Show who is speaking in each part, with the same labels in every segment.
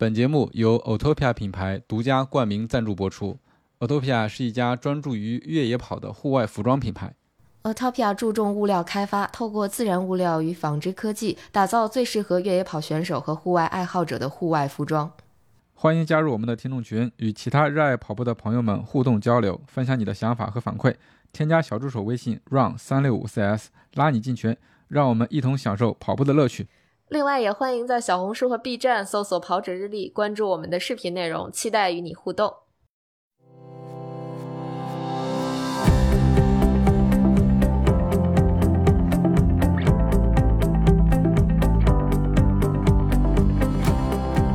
Speaker 1: 本节目由 Otopia 品牌独家冠名赞助播出。Otopia 是一家专注于越野跑的户外服装品牌。
Speaker 2: Otopia 注重物料开发，透过自然物料与纺织科技，打造最适合越野跑选手和户外爱好者的户外服装。
Speaker 1: 欢迎加入我们的听众群，与其他热爱跑步的朋友们互动交流，分享你的想法和反馈。添加小助手微信 run 三六五 cs，拉你进群，让我们一同享受跑步的乐趣。
Speaker 2: 另外，也欢迎在小红书和 B 站搜索“跑者日历”，关注我们的视频内容，期待与你互动。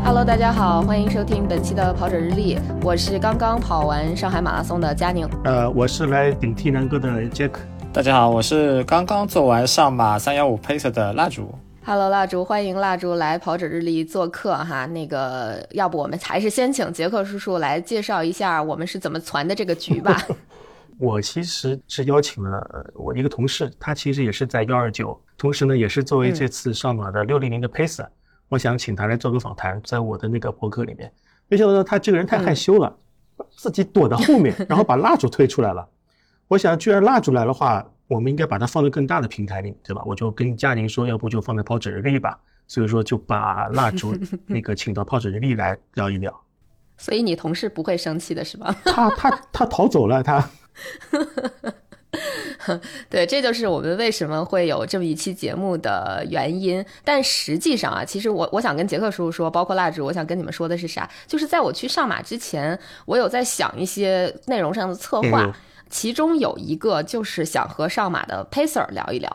Speaker 2: Hello，大家好，欢迎收听本期的跑者日历，我是刚刚跑完上海马拉松的佳宁。
Speaker 3: 呃，我是来顶替南哥的杰克。
Speaker 4: 大家好，我是刚刚做完上马三幺五 pace 的蜡烛。
Speaker 2: Hello，蜡烛，欢迎蜡烛来跑者日历做客哈。那个，要不我们还是先请杰克叔叔来介绍一下我们是怎么攒的这个局吧。
Speaker 3: 我其实是邀请了我一个同事，他其实也是在幺二九，同时呢也是作为这次上马的六零零的 pacer。我想请他来做个访谈，在我的那个博客里面。没想到他这个人太害羞了，自己躲到后面，然后把蜡烛推出来了。我想，居然蜡烛来的话，我们应该把它放在更大的平台里，对吧？我就跟佳宁说，要不就放在泡纸日历吧。所以说就把蜡烛那个请到泡纸日历来聊一聊。
Speaker 2: 所以你同事不会生气的是吧？
Speaker 3: 他他他逃走了，他。
Speaker 2: 对，这就是我们为什么会有这么一期节目的原因。但实际上啊，其实我我想跟杰克叔叔说，包括蜡烛，我想跟你们说的是啥？就是在我去上马之前，我有在想一些内容上的策划，其中有一个就是想和上马的 pacer 聊一聊。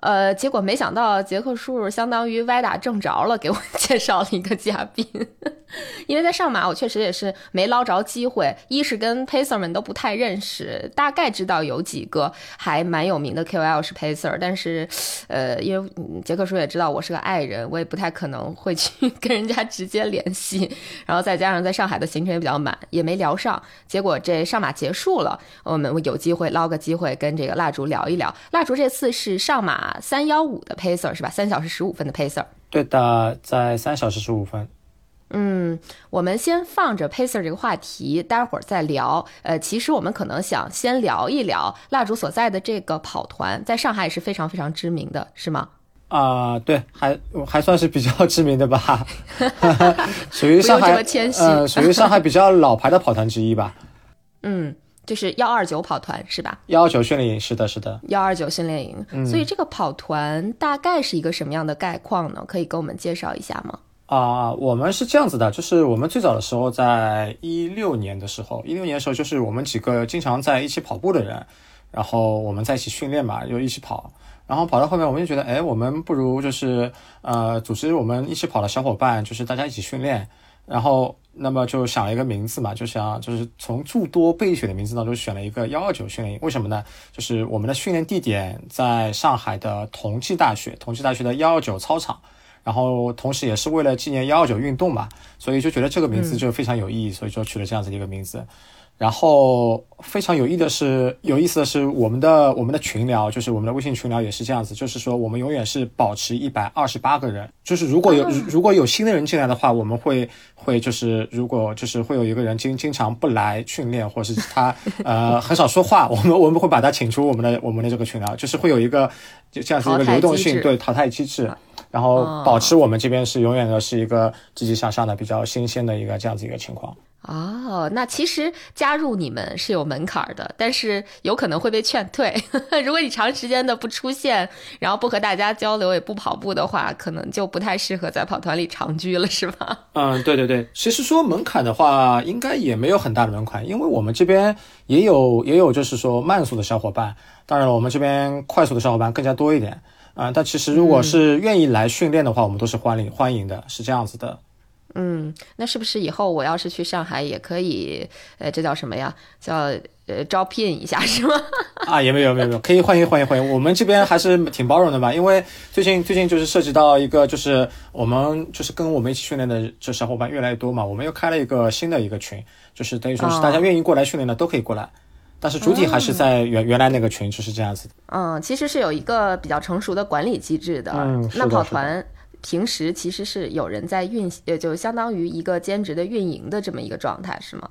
Speaker 2: 呃，结果没想到杰克叔叔相当于歪打正着了，给我介绍了一个嘉宾。因为在上马，我确实也是没捞着机会。一是跟 pacer 们都不太认识，大概知道有几个还蛮有名的 KOL 是 pacer，但是，呃，因为杰克叔也知道我是个爱人，我也不太可能会去跟人家直接联系。然后再加上在上海的行程也比较满，也没聊上。结果这上马结束了，我们有机会捞个机会跟这个蜡烛聊一聊。蜡烛这次是上马三幺五的 pacer 是吧？三小时十五分的 pacer。
Speaker 4: 对的，在三小时十五分。
Speaker 2: 嗯，我们先放着 pacer 这个话题，待会儿再聊。呃，其实我们可能想先聊一聊蜡烛所在的这个跑团，在上海也是非常非常知名的，是吗？
Speaker 4: 啊，对，还还算是比较知名的吧，属于上海，呃，属于上海比较老牌的跑团之一吧。
Speaker 2: 嗯，就是幺二九跑团是吧？
Speaker 4: 幺二九训练营，是的，是的。
Speaker 2: 幺二九训练营，所以这个跑团大概是一个什么样的概况呢？可以给我们介绍一下吗？
Speaker 4: 啊，我们是这样子的，就是我们最早的时候，在一六年的时候，一六年的时候，就是我们几个经常在一起跑步的人，然后我们在一起训练嘛，就一起跑，然后跑到后面，我们就觉得，哎，我们不如就是呃，组织我们一起跑的小伙伴，就是大家一起训练，然后那么就想了一个名字嘛，就想就是从诸多备选的名字当中选了一个幺二九训练营，为什么呢？就是我们的训练地点在上海的同济大学，同济大学的幺二九操场。然后，同时也是为了纪念幺二九运动嘛，所以就觉得这个名字就非常有意义，所以就取了这样子的一个名字。然后非常有意的是，有意思的是，我们的我们的群聊，就是我们的微信群聊也是这样子，就是说我们永远是保持一百二十八个人，就是如果有如果有新的人进来的话，我们会会就是如果就是会有一个人经经常不来训练，或是他 呃很少说话，我们我们会把他请出我们的我们的这个群聊，就是会有一个就这样子一个流动性，对淘汰机制。然后保持我们这边是永远的是一个积极向上的、比较新鲜的一个这样子一个情况。
Speaker 2: 哦，那其实加入你们是有门槛的，但是有可能会被劝退。如果你长时间的不出现，然后不和大家交流，也不跑步的话，可能就不太适合在跑团里长居了，是吧？
Speaker 4: 嗯，对对对。其实说门槛的话，应该也没有很大的门槛，因为我们这边也有也有就是说慢速的小伙伴，当然了，我们这边快速的小伙伴更加多一点。啊，但其实如果是愿意来训练的话，我们都是欢迎欢迎的，是这样子的。
Speaker 2: 嗯，那是不是以后我要是去上海也可以？呃，这叫什么呀？叫呃招聘一下是吗？
Speaker 4: 啊，也没有没有没有，可以欢迎欢迎欢迎。我们这边还是挺包容的吧，因为最近最近就是涉及到一个，就是我们就是跟我们一起训练的这小伙伴越来越多嘛，我们又开了一个新的一个群，就是等于说是大家愿意过来训练的都可以过来。但是主体还是在原原来那个群，就是这样子的。
Speaker 2: 嗯，其实是有一个比较成熟的管理机制的。
Speaker 4: 嗯，
Speaker 2: 那跑团平时其实是有人在运，呃，就相当于一个兼职的运营的这么一个状态，是吗？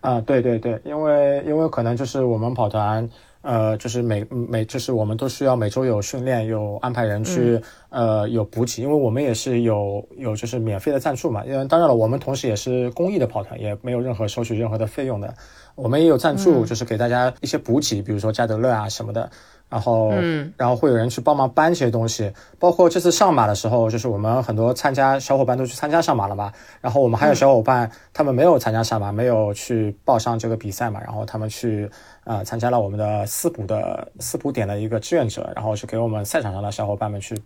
Speaker 4: 啊，对对对，因为因为可能就是我们跑团，呃，就是每每就是我们都需要每周有训练，有安排人去，呃，有补给，因为我们也是有有就是免费的赞助嘛，因为当然了，我们同时也是公益的跑团，也没有任何收取任何的费用的，我们也有赞助，就是给大家一些补给，比如说加德乐啊什么的。然后，
Speaker 2: 嗯，
Speaker 4: 然后会有人去帮忙搬这些东西，包括这次上马的时候，就是我们很多参加小伙伴都去参加上马了嘛。然后我们还有小伙伴，他们没有参加上马，没有去报上这个比赛嘛。然后他们去啊参加了我们的私补的私补点的一个志愿者，然后去给我们赛场上的小伙伴们去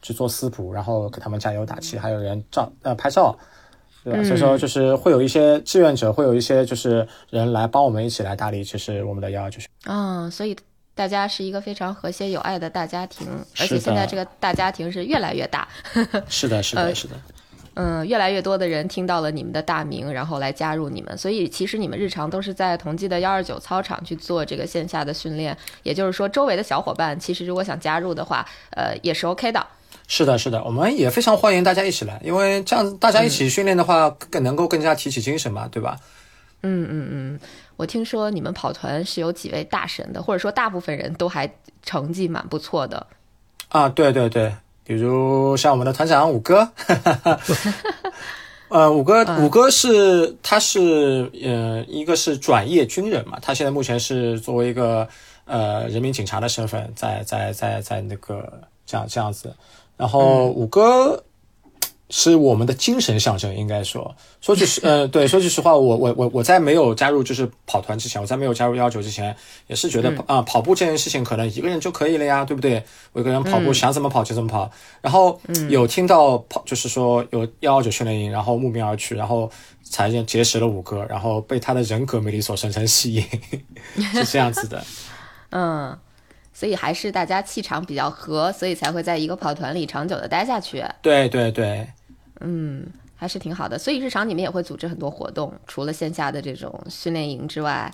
Speaker 4: 去做私补，然后给他们加油打气，还有人照呃拍照，对吧？所以说就是会有一些志愿者，会有一些就是人来帮我们一起来打理，就是我们的幺幺九训。
Speaker 2: 啊，所以。大家是一个非常和谐有爱的大家庭，而且现在这个大家庭是越来越大，
Speaker 4: 是的，是
Speaker 2: 呃
Speaker 4: 的，是的。
Speaker 2: 嗯，越来越多的人听到了你们的大名，然后来加入你们，所以其实你们日常都是在同济的幺二九操场去做这个线下的训练，也就是说，周围的小伙伴其实如果想加入的话，呃，也是 OK 的。
Speaker 4: 是的，是的，我们也非常欢迎大家一起来，因为这样大家一起训练的话，更能够更加提起精神嘛，对吧？
Speaker 2: 嗯嗯嗯嗯，我听说你们跑团是有几位大神的，或者说大部分人都还成绩蛮不错的。
Speaker 4: 啊，对对对，比如像我们的团长五哥，呃，五哥五哥是他是呃一个是转业军人嘛，他现在目前是作为一个呃人民警察的身份在在在在那个这样这样子，然后五哥。是我们的精神象征，应该说，说句实，呃，对，说句实话，我我我我在没有加入就是跑团之前，我在没有加入幺九之前，也是觉得啊、跑步这件事情可能一个人就可以了呀，对不对？我一个人跑步想怎么跑就怎么跑，然后有听到跑，就是说有幺幺九训练营，然后慕名而去，然后才结识了五哥，然后被他的人格魅力所深深吸引，是这样子的。
Speaker 2: 嗯，所以还是大家气场比较合，所以才会在一个跑团里长久的待下去。
Speaker 4: 对对对，
Speaker 2: 嗯，还是挺好的。所以日常你们也会组织很多活动，除了线下的这种训练营之外，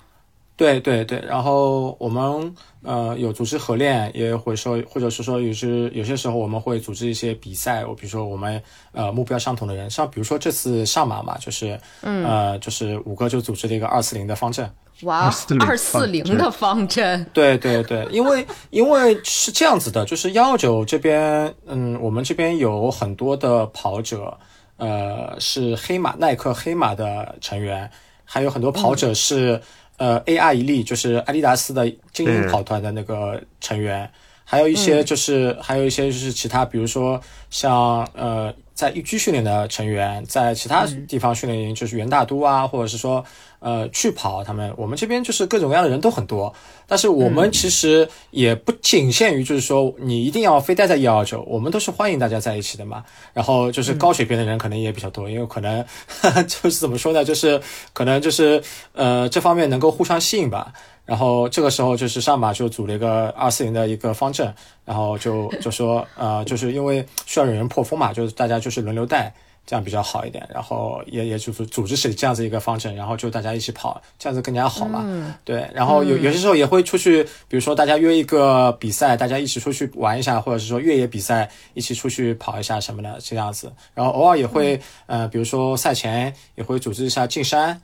Speaker 4: 对对对，然后我们呃有组织合练，也会说，或者是说有些有些时候我们会组织一些比赛，我比如说我们呃目标相同的人，像比如说这次上马嘛，就是嗯呃就是五哥就组织了一个二四零的方阵，
Speaker 2: 哇
Speaker 3: ，240
Speaker 2: 二四零的方针，
Speaker 4: 对对对，因为因为是这样子的，就是幺幺九这边，嗯，我们这边有很多的跑者，呃，是黑马耐克黑马的成员，还有很多跑者是、呃 AR 一力，就是阿迪达斯的精英跑团的那个成员，还有一些就是、还有一些就是其他，比如说像呃在一区训练的成员，在其他地方训练营，就是元大都啊，或者是说呃去跑，他们我们这边就是各种各样的人都很多，但是我们其实也不仅限于就是说你一定要非待在一二九，我们都是欢迎大家在一起的嘛。然后就是高水平的人可能也比较多，因为可能 就是怎么说呢，就是可能就是呃这方面能够互相吸引吧。然后这个时候就是上马就组了一个二四零的一个方阵，然后就 就说呃就是因为需要有人破风嘛，就是大家就是轮流带。这样比较好一点，然后也也就是组织起这样子一个方阵，然后就大家一起跑，这样子更加好嘛。对，然后有有些时候也会出去，比如说大家约一个比赛，大家一起出去玩一下，或者是说越野比赛一起出去跑一下什么的这样子。然后偶尔也会、呃，比如说赛前也会组织一下进山。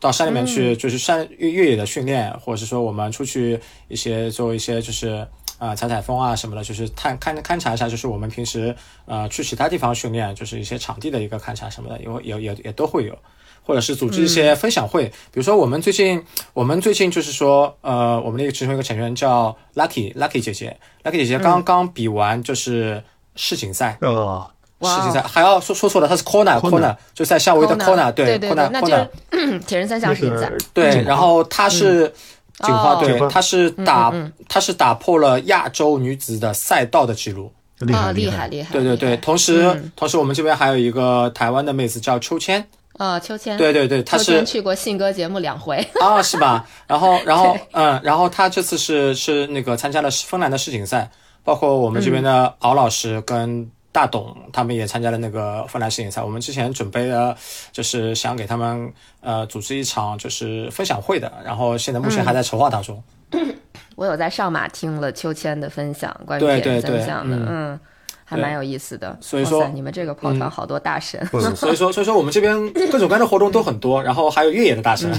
Speaker 4: 到山里面去，就是山越越野的训练，或者是说我们出去一些做一些就是啊、采采风啊什么的，就是探勘勘察一下，就是我们平时呃去其他地方训练，就是一些场地的一个勘察什么的，也会也也也都会有，或者是组织一些分享会，比如说我们最近我们最近就是说呃我们的一个其中一个成员叫 Lucky Lucky 姐姐，Lucky 姐姐刚刚比完就是世锦赛，
Speaker 3: 呃，
Speaker 2: 哇
Speaker 4: 世锦赛还要说说错了，她是 Kona Kona，就在夏威夷的 Kona，
Speaker 2: 对
Speaker 4: 对
Speaker 2: 对
Speaker 4: ，Kona
Speaker 2: 那就
Speaker 4: Kona。
Speaker 2: 是 铁人三项
Speaker 3: 那
Speaker 2: 世锦赛。
Speaker 4: 对，然后她是警花
Speaker 2: 哦
Speaker 4: 队，
Speaker 3: 锦花
Speaker 4: 她是打她是打破了亚洲女子的赛道的记录。
Speaker 2: 啊，
Speaker 3: 厉害
Speaker 2: 厉害
Speaker 3: 害，
Speaker 2: 厉害！
Speaker 4: 对对对，同时同时我们这边还有一个台湾的妹子叫秋千。
Speaker 2: 啊，秋千，
Speaker 4: 对对对，她是
Speaker 2: 秋千去过信鸽节目两回。
Speaker 4: 啊，是吧？然后，然后，嗯，然后她这次是是那个参加了芬兰的世锦赛，包括我们这边的敖老师跟大董他们也参加了那个芬兰世锦赛。我们之前准备了，就是想给他们呃组织一场就是分享会的，然后现在目前还在筹划当中。
Speaker 2: 我有在上马听了秋千的分享，关于
Speaker 4: 对
Speaker 2: 铁人
Speaker 4: 对对
Speaker 2: 三项的，
Speaker 4: 嗯
Speaker 2: 嗯，还蛮有意思的。
Speaker 4: 所以说
Speaker 2: 你们这个跑团好多大神。
Speaker 4: 所以说，所以说我们这边各种各样的活动都很多，然后还有越野的大神。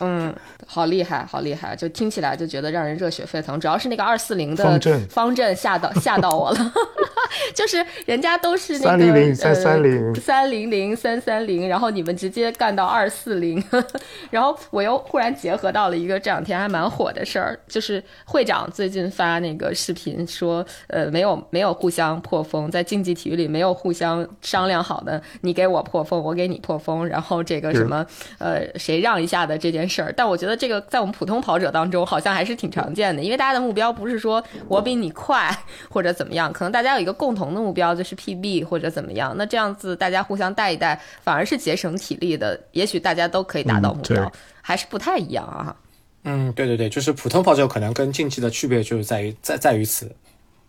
Speaker 2: 嗯，好厉害，好厉害，就听起来就觉得让人热血沸腾。主要是那个二四零的
Speaker 3: 方阵
Speaker 2: 方阵吓到吓到我了，就是人家都是那个
Speaker 3: 300 330
Speaker 2: 三零零三三零，然后你们直接干到二四零，然后我又忽然结合到了一个这两天还蛮火的事儿，就是会长最近发那个视频说，呃，没有没有互相破风，在竞技体育里没有互相商量好的，你给我破风，我给你破风，然后这个什么呃谁让一下的这件事儿。但我觉得这个在我们普通跑者当中好像还是挺常见的，因为大家的目标不是说我比你快或者怎么样，可能大家有一个共同的目标就是 PB 或者怎么样。那这样子大家互相带一带，反而是节省体力的，也许大家都可以达到目标，
Speaker 3: 嗯
Speaker 2: 还是不太一样啊。
Speaker 4: 嗯，对对对，就是普通跑者可能跟竞技的区别就是在于在在于此。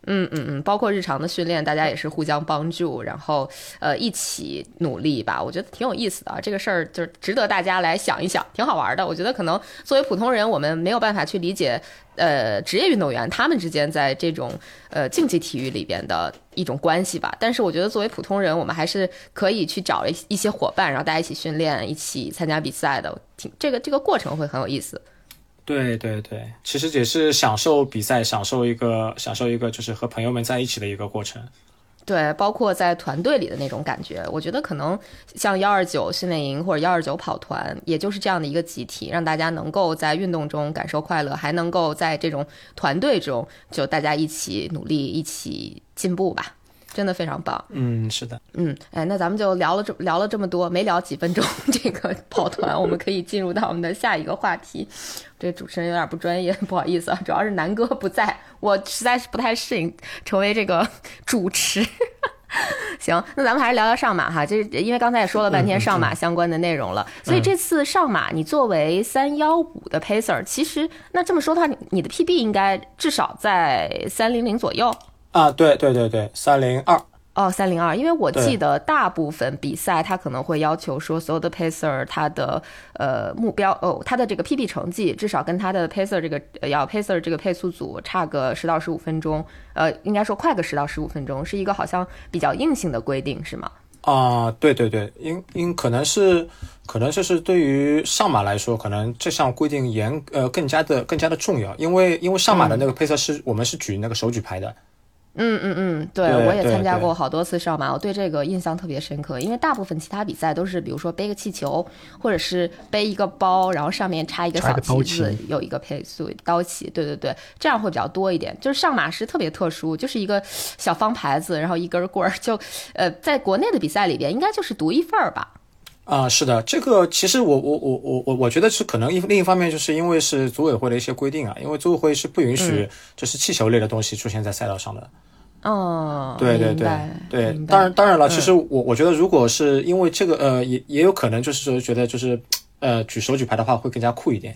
Speaker 2: 嗯嗯嗯，包括日常的训练，大家也是互相帮助，然后呃一起努力吧。我觉得挺有意思的啊，这个事儿就是值得大家来想一想，挺好玩的。我觉得可能作为普通人，我们没有办法去理解，呃，职业运动员他们之间在这种呃竞技体育里边的一种关系吧。但是我觉得作为普通人，我们还是可以去找一一些伙伴，然后大家一起训练，一起参加比赛的。挺这个这个过程会很有意思。
Speaker 4: 对对对，其实也是享受比赛，享受一个享受一个就是和朋友们在一起的一个过程。
Speaker 2: 对，包括在团队里的那种感觉，我觉得可能像幺二九训练营或者幺二九跑团，也就是这样的一个集体，让大家能够在运动中感受快乐，还能够在这种团队中就大家一起努力，一起进步吧，真的非常棒。
Speaker 4: 嗯，是的。
Speaker 2: 嗯，哎，那咱们就聊了这聊了这么多，没聊几分钟这个跑团，我们可以进入到我们的下一个话题。这主持人有点不专业，不好意思啊，主要是南哥不在，我实在是不太适应成为这个主持。行，那咱们还是聊聊上马哈，这因为刚才也说了半天上马相关的内容了，所以这次上马你作为三幺五的 pacer，其实那这么说的话，你你的 PB 应该至少在三零零左右。
Speaker 4: 啊，对对对对，三零二。
Speaker 2: 哦，三零二，因为我记得大部分比赛它可能会要求说，所有的 pacer 他的呃目标哦，他的这个 PB 成绩至少跟他的 pacer 这个呃要 pacer 这个配速组差个十到十五分钟，呃，应该说快个十到十五分钟，是一个好像比较硬性的规定，是吗？
Speaker 4: 啊、对对对，因因可能是可能就是对于上马来说，可能这项规定严呃更加的更加的重要，因为因为上马的那个配色是、我们是举那个手举牌的，
Speaker 2: 嗯嗯嗯，对
Speaker 4: 对
Speaker 2: 我也参加过好多次上马，我对这个印象特别深刻，因为大部分其他比赛都是比如说背个气球，或者是背一个包，然后上面插一个小旗子
Speaker 3: 旗，
Speaker 2: 有一个配速刀旗，对对对，这样会比较多一点。就是上马是特别特殊，就是一个小方牌子，然后一根棍儿，就呃，在国内的比赛里边应该就是独一份儿吧。
Speaker 4: 啊、是的，这个其实我我我我我我觉得是可能一另一方面就是因为是组委会的一些规定啊，因为组委会是不允许就是气球类的东西出现在赛道上的。
Speaker 2: 哦，
Speaker 4: 对对对对，当然当然了，其实我我觉得如果是因为这个呃，也也有可能就是说觉得就是呃举手举牌的话会更加酷一点。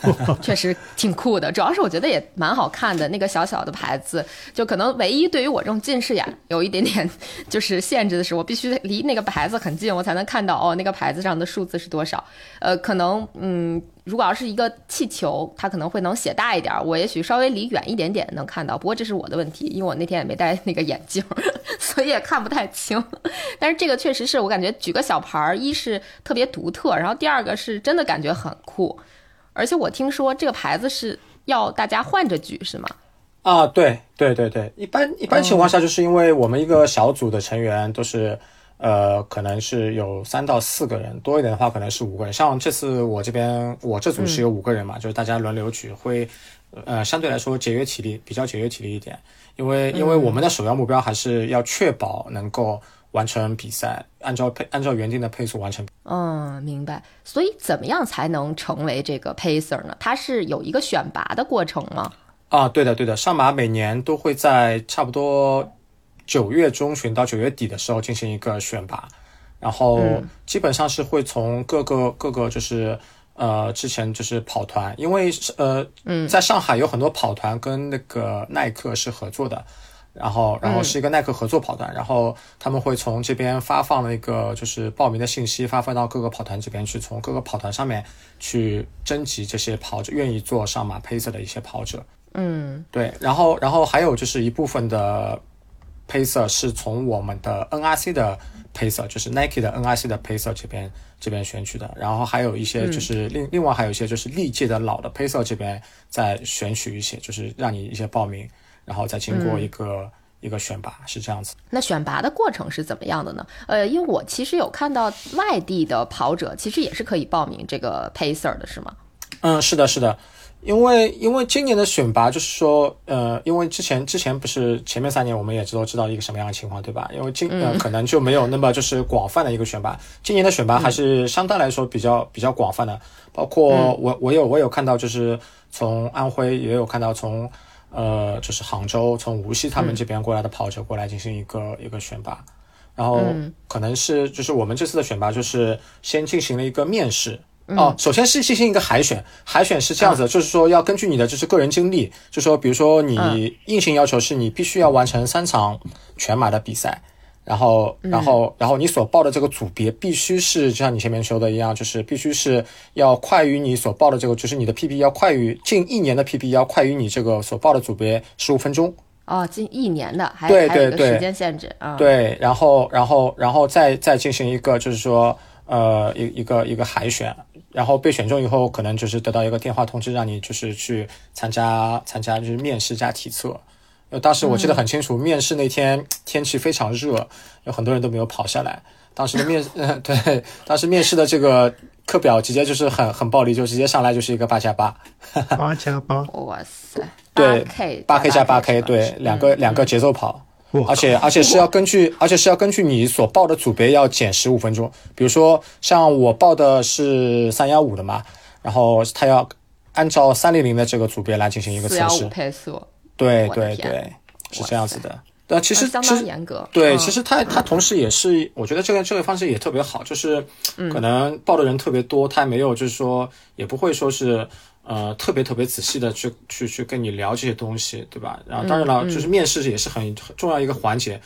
Speaker 2: 确实挺酷的，主要是我觉得也蛮好看的。那个小小的牌子，就可能唯一对于我这种近视眼有一点点就是限制的是，我必须离那个牌子很近，我才能看到哦，那个牌子上的数字是多少。呃，可能嗯，如果要是一个气球，它可能会能写大一点，我也许稍微离远一点点能看到。不过这是我的问题，因为我那天也没戴那个眼镜，所以也看不太清。但是这个确实是我感觉举个小牌儿，一是特别独特，然后第二个是真的感觉很酷。而且我听说这个牌子是要大家换着举，是吗？
Speaker 4: 啊，对对对对，一般一般情况下，就是因为我们一个小组的成员都是，呃，可能是有三到四个人，多一点的话可能是五个人。像这次我这边，我这组是有五个人嘛，就是大家轮流举，会，呃，相对来说节约体力，比较节约体力一点。因为因为我们的首要目标还是要确保能够完成比赛，按照配按照原定的配速完成。
Speaker 2: 嗯，明白。所以怎么样才能成为这个 pacer 呢？它是有一个选拔的过程吗？
Speaker 4: 啊，对的，对的，上马每年都会在差不多九月中旬到九月底的时候进行一个选拔，然后基本上是会从各个各个就是呃之前就是跑团，因为是呃嗯，在上海有很多跑团跟那个耐克是合作的。然后，然后是一个耐克合作跑团，然后他们会从这边发放了一个就是报名的信息，发放到各个跑团这边去，从各个跑团上面去征集这些跑者愿意做上马 pacer 的一些跑者。
Speaker 2: 嗯
Speaker 4: 对，然后然后还有就是一部分的 pacer 是从我们的 NRC 的 pacer，就是 Nike 的 NRC 的 pacer 这边这边选取的，然后还有一些就是另、另外还有一些就是历届的老的 pacer 这边再选取一些，就是让你一些报名，然后再经过一个、一个选拔，是这样子。
Speaker 2: 那选拔的过程是怎么样的呢？呃，因为我其实有看到外地的跑者，其实也是可以报名这个 pacer 的，是吗？
Speaker 4: 嗯，是的，是的，因为因为今年的选拔就是说，呃，因为之前之前不是前面三年我们也知道知道一个什么样的情况，对吧？因为今呃可能就没有那么就是广泛的一个选拔，今年的选拔还是相对来说比较比较广泛的，包括我我有我有看到就是从安徽也有看到从呃就是杭州从无锡他们这边过来的跑者过来进行一个一个选拔。然后可能是就是我们这次的选拔就是先进行了一个面试，哦，首先是进行一个海选，海选是这样子的，就是说要根据你的就是个人经历，就说比如说你硬性要求是你必须要完成三场全马的比赛，然后然后然后你所报的这个组别必须是就像你前面说的一样，就是必须是要快于你所报的这个，就是你的 PB 要快于近一年的 PB 要快于你这个所报的组别十五分钟。
Speaker 2: 哦，近一年的，还
Speaker 4: 对对对。
Speaker 2: 时间限制啊。，
Speaker 4: 对，然后然后然后再再进行一个就是说呃一一个一个海选，然后被选中以后，可能就是得到一个电话通知，让你就是去参加参加就是面试加体测。呃，当时我记得很清楚，面试那天天气非常热，有很多人都没有跑下来。当时的面，呃，对，当时面试的这个课表直接就是很很暴力，就直接上来就是一个八加八，
Speaker 3: 八加八，
Speaker 2: 哇塞，
Speaker 4: 对
Speaker 2: K
Speaker 4: 八 K 加八
Speaker 2: K
Speaker 4: K，对，两个两个节奏跑。
Speaker 3: 哇
Speaker 4: 而且而且是要根据，而且是要根据你所报的组别要减十五分钟。比如说，像我报的是三幺五的嘛，然后他要按照三零零的这个组别来进行一个测试
Speaker 2: 四幺五。配速，
Speaker 4: 对对对，是这样子的。对，其实其实
Speaker 2: 当严格。
Speaker 4: 对，
Speaker 2: 嗯
Speaker 4: 其实他他同时也是，我觉得这个这个方式也特别好，就是
Speaker 2: 嗯
Speaker 4: 可能报的人特别多，他没有就是说也不会说是呃特别特别仔细的去去去跟你聊这些东西，对吧？然后当然
Speaker 2: 嗯
Speaker 4: 了，就是面试也是很很重要一个环节。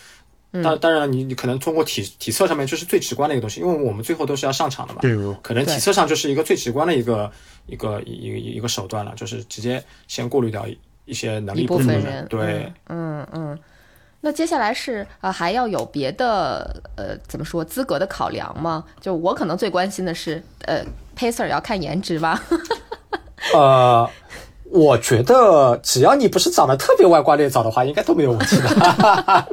Speaker 4: 当当然了，你你可能通过体体测上面就是最直观的一个东西，因为我们最后都是要上场的嘛。
Speaker 3: 对，
Speaker 4: 可能体测上就是一个最直观的一个一个一一个一个手段了，就是直接先过滤掉一一些能力
Speaker 2: 一部
Speaker 4: 不足的
Speaker 2: 分人，
Speaker 4: 对。
Speaker 2: 嗯嗯嗯。那接下来是呃还要有别的呃怎么说资格的考量吗？就我可能最关心的是呃 pacer 要看颜值吧？
Speaker 4: 呃，我觉得只要你不是长得特别歪瓜裂枣的话，应该都没有问题的。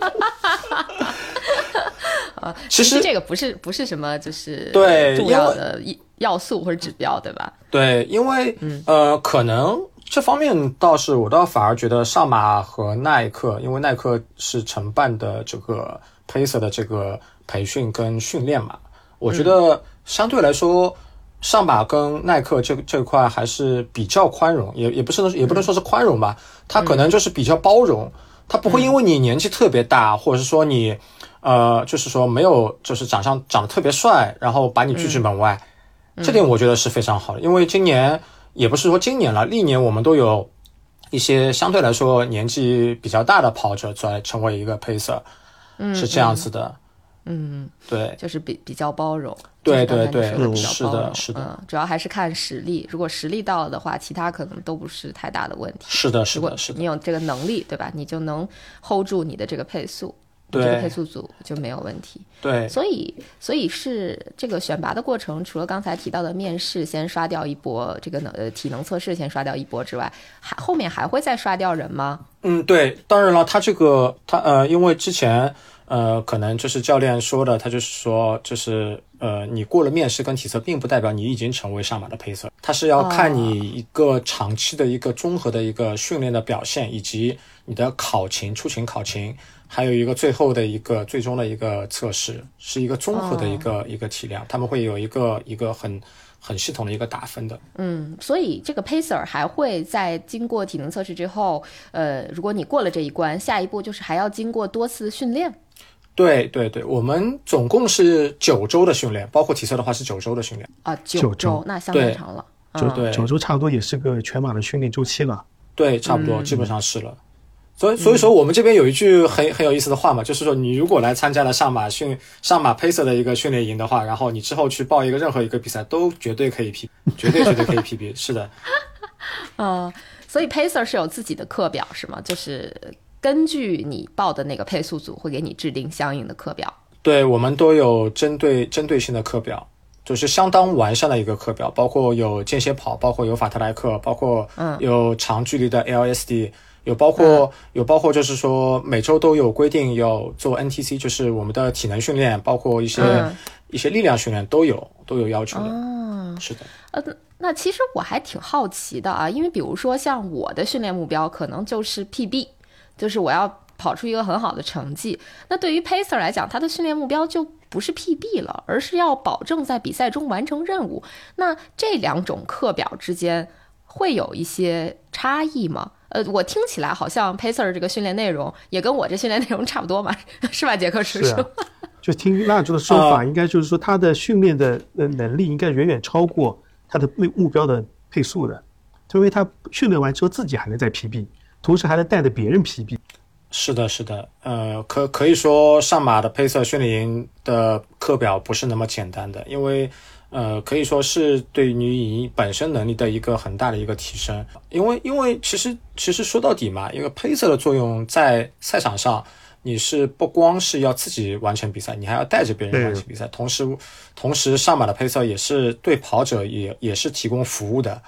Speaker 2: 啊，
Speaker 4: 其实
Speaker 2: 这个不是不是什么就是
Speaker 4: 对
Speaker 2: 重要的一要素或者指标，对吧？
Speaker 4: 对，因为、呃，可能这方面倒是我倒反而觉得上马和耐克，因为耐克是承办的这个 Pacer 的这个培训跟训练嘛，我觉得相对来说。上马跟耐克这这块还是比较宽容，也也不是也不能说是宽容吧，它可能就是比较包容，它不会因为你年纪特别大，或者是说你，呃，就是说没有就是长相长得特别帅，然后把你拒之门外，这点我觉得是非常好的，因为今年也不是说今年了，历年我们都有一些相对来说年纪比较大的跑者在成为一个 pacer，是这样子的，
Speaker 2: 嗯，
Speaker 4: 对
Speaker 2: 就是比比较包容。
Speaker 4: 对对对是的是的
Speaker 2: 嗯，主要还是看实力。如果实力到了的话，其他可能都不是太大的问题。
Speaker 4: 是的，是的，是的
Speaker 2: 你，有这个能力，对吧？你就能 hold 住你的这个配速，你这个配速组就没有问题。
Speaker 4: 对
Speaker 2: 所以，所以是这个选拔的过程，除了刚才提到的面试先刷掉一波，这个能呃体能测试先刷掉一波之外，还后面还会再刷掉人吗？
Speaker 4: 嗯，对，当然了，他这个他呃，因为之前呃，可能就是教练说的，他就是说，就是呃，你过了面试跟体测，并不代表你已经成为上马的 pacer，他是要看你一个长期的一个综合的一个训练的表现，以及你的考勤、出勤考勤，还有一个最后的一个最终的一个测试，是一个综合的一个、一个体量，他们会有一个一个很很系统的一个打分的。
Speaker 2: 嗯，所以这个 pacer 还会在经过体能测试之后，呃，如果你过了这一关，下一步就是还要经过多次训练。
Speaker 4: 对对对，我们总共是九周的训练，包括体测的话是九周的训练。
Speaker 2: 啊，
Speaker 3: 九
Speaker 2: 九
Speaker 3: 周
Speaker 2: 那相当
Speaker 4: 对
Speaker 2: 长了。
Speaker 3: 九
Speaker 2: 嗯
Speaker 4: 对
Speaker 3: 九周差不多也是个全马的训练周期了。
Speaker 4: 对，差不多，基本上是了。所以，所以说我们这边有一句很很有意思的话嘛，就是说，你如果来参加了上马训上马 pacer 的一个训练营的话，然后你之后去报一个任何一个比赛，都绝对可以 P，绝对绝对可以 PB。是的，
Speaker 2: 嗯，所以 pacer 是有自己的课表是吗？就是根据你报的那个配速组，会给你制定相应的课表。
Speaker 4: 对我们都有针对针对性的课表，就是相当完善的一个课表，包括有间歇跑，包括有法特莱克，包括
Speaker 2: 嗯
Speaker 4: 有长距离的 LSD，有包括、有包括就是说每周都有规定要做 NTC，就是我们的体能训练，包括一些、
Speaker 2: 嗯
Speaker 4: 一些力量训练都有都有要求的。
Speaker 2: 嗯，
Speaker 4: 是的，
Speaker 2: 呃，那其实我还挺好奇的啊，因为比如说像我的训练目标可能就是 PB，就是我要跑出一个很好的成绩。那对于 Pacer 来讲，他的训练目标就不是 PB 了，而是要保证在比赛中完成任务。那这两种课表之间会有一些差异吗？呃，我听起来好像 Pacer 这个训练内容也跟我这训练内容差不多嘛，是吧，杰克叔叔？
Speaker 3: 就听蜡烛的说法，应该就是说他的训练的呃能力应该远远超过他的目目标的配速的，因为他训练完之后自己还能再 PB，同时还能带着别人 PB。
Speaker 4: 是的，是的，呃，可可以说上马的配色训练营的课表不是那么简单的，因为呃，可以说是对于你本身能力的一个很大的一个提升。因为因为其实其实说到底嘛，一个配色的作用在赛场上，你是不光是要自己完成比赛，你还要带着别人完成比赛，同时同时上马的配色也是对跑者也也是提供服务的。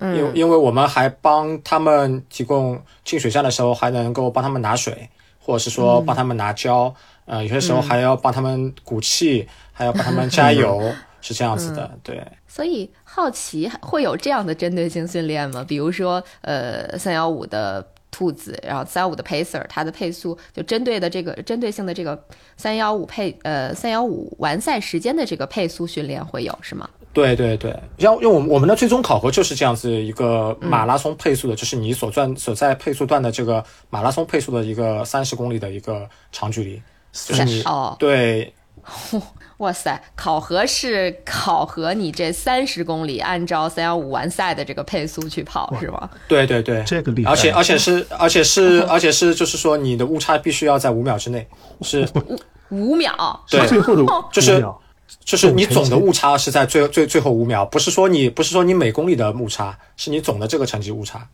Speaker 4: 因因为我们还帮他们提供进水站的时候，还能够帮他们拿水，或者是说帮他们拿胶，呃，有些时候还要帮他们鼓气，还要帮他们加 油，是这样子的，对。
Speaker 2: 所以好奇会有这样的针对性训练吗？比如说，呃，三幺五的兔子，然后三幺五的 pacer，它的配速就针对的这个针对性的这个三幺五配呃三幺五完赛时间的这个配速训练会有是吗？
Speaker 4: 对对对，像因为我们我们的最终考核就是这样子一个马拉松配速的，就是你所转所在配速段的这个马拉松配速的一个三十公里的一个长距离，就是你
Speaker 2: 哦，
Speaker 4: 对
Speaker 2: 哇塞，考核是考核你这三十公里按照三幺五完赛的这个配速去跑是吗？
Speaker 4: 对对对，
Speaker 3: 这个厉害。
Speaker 4: 而且而且是而且是 而且是就是说你的误差必须要在五秒之内，是。
Speaker 2: 五秒，
Speaker 4: 对。
Speaker 3: 最后的
Speaker 4: 就是就是你总的误差是在最最最后五秒，不是说你不是说你每公里的误差，是你总的这个成绩误差。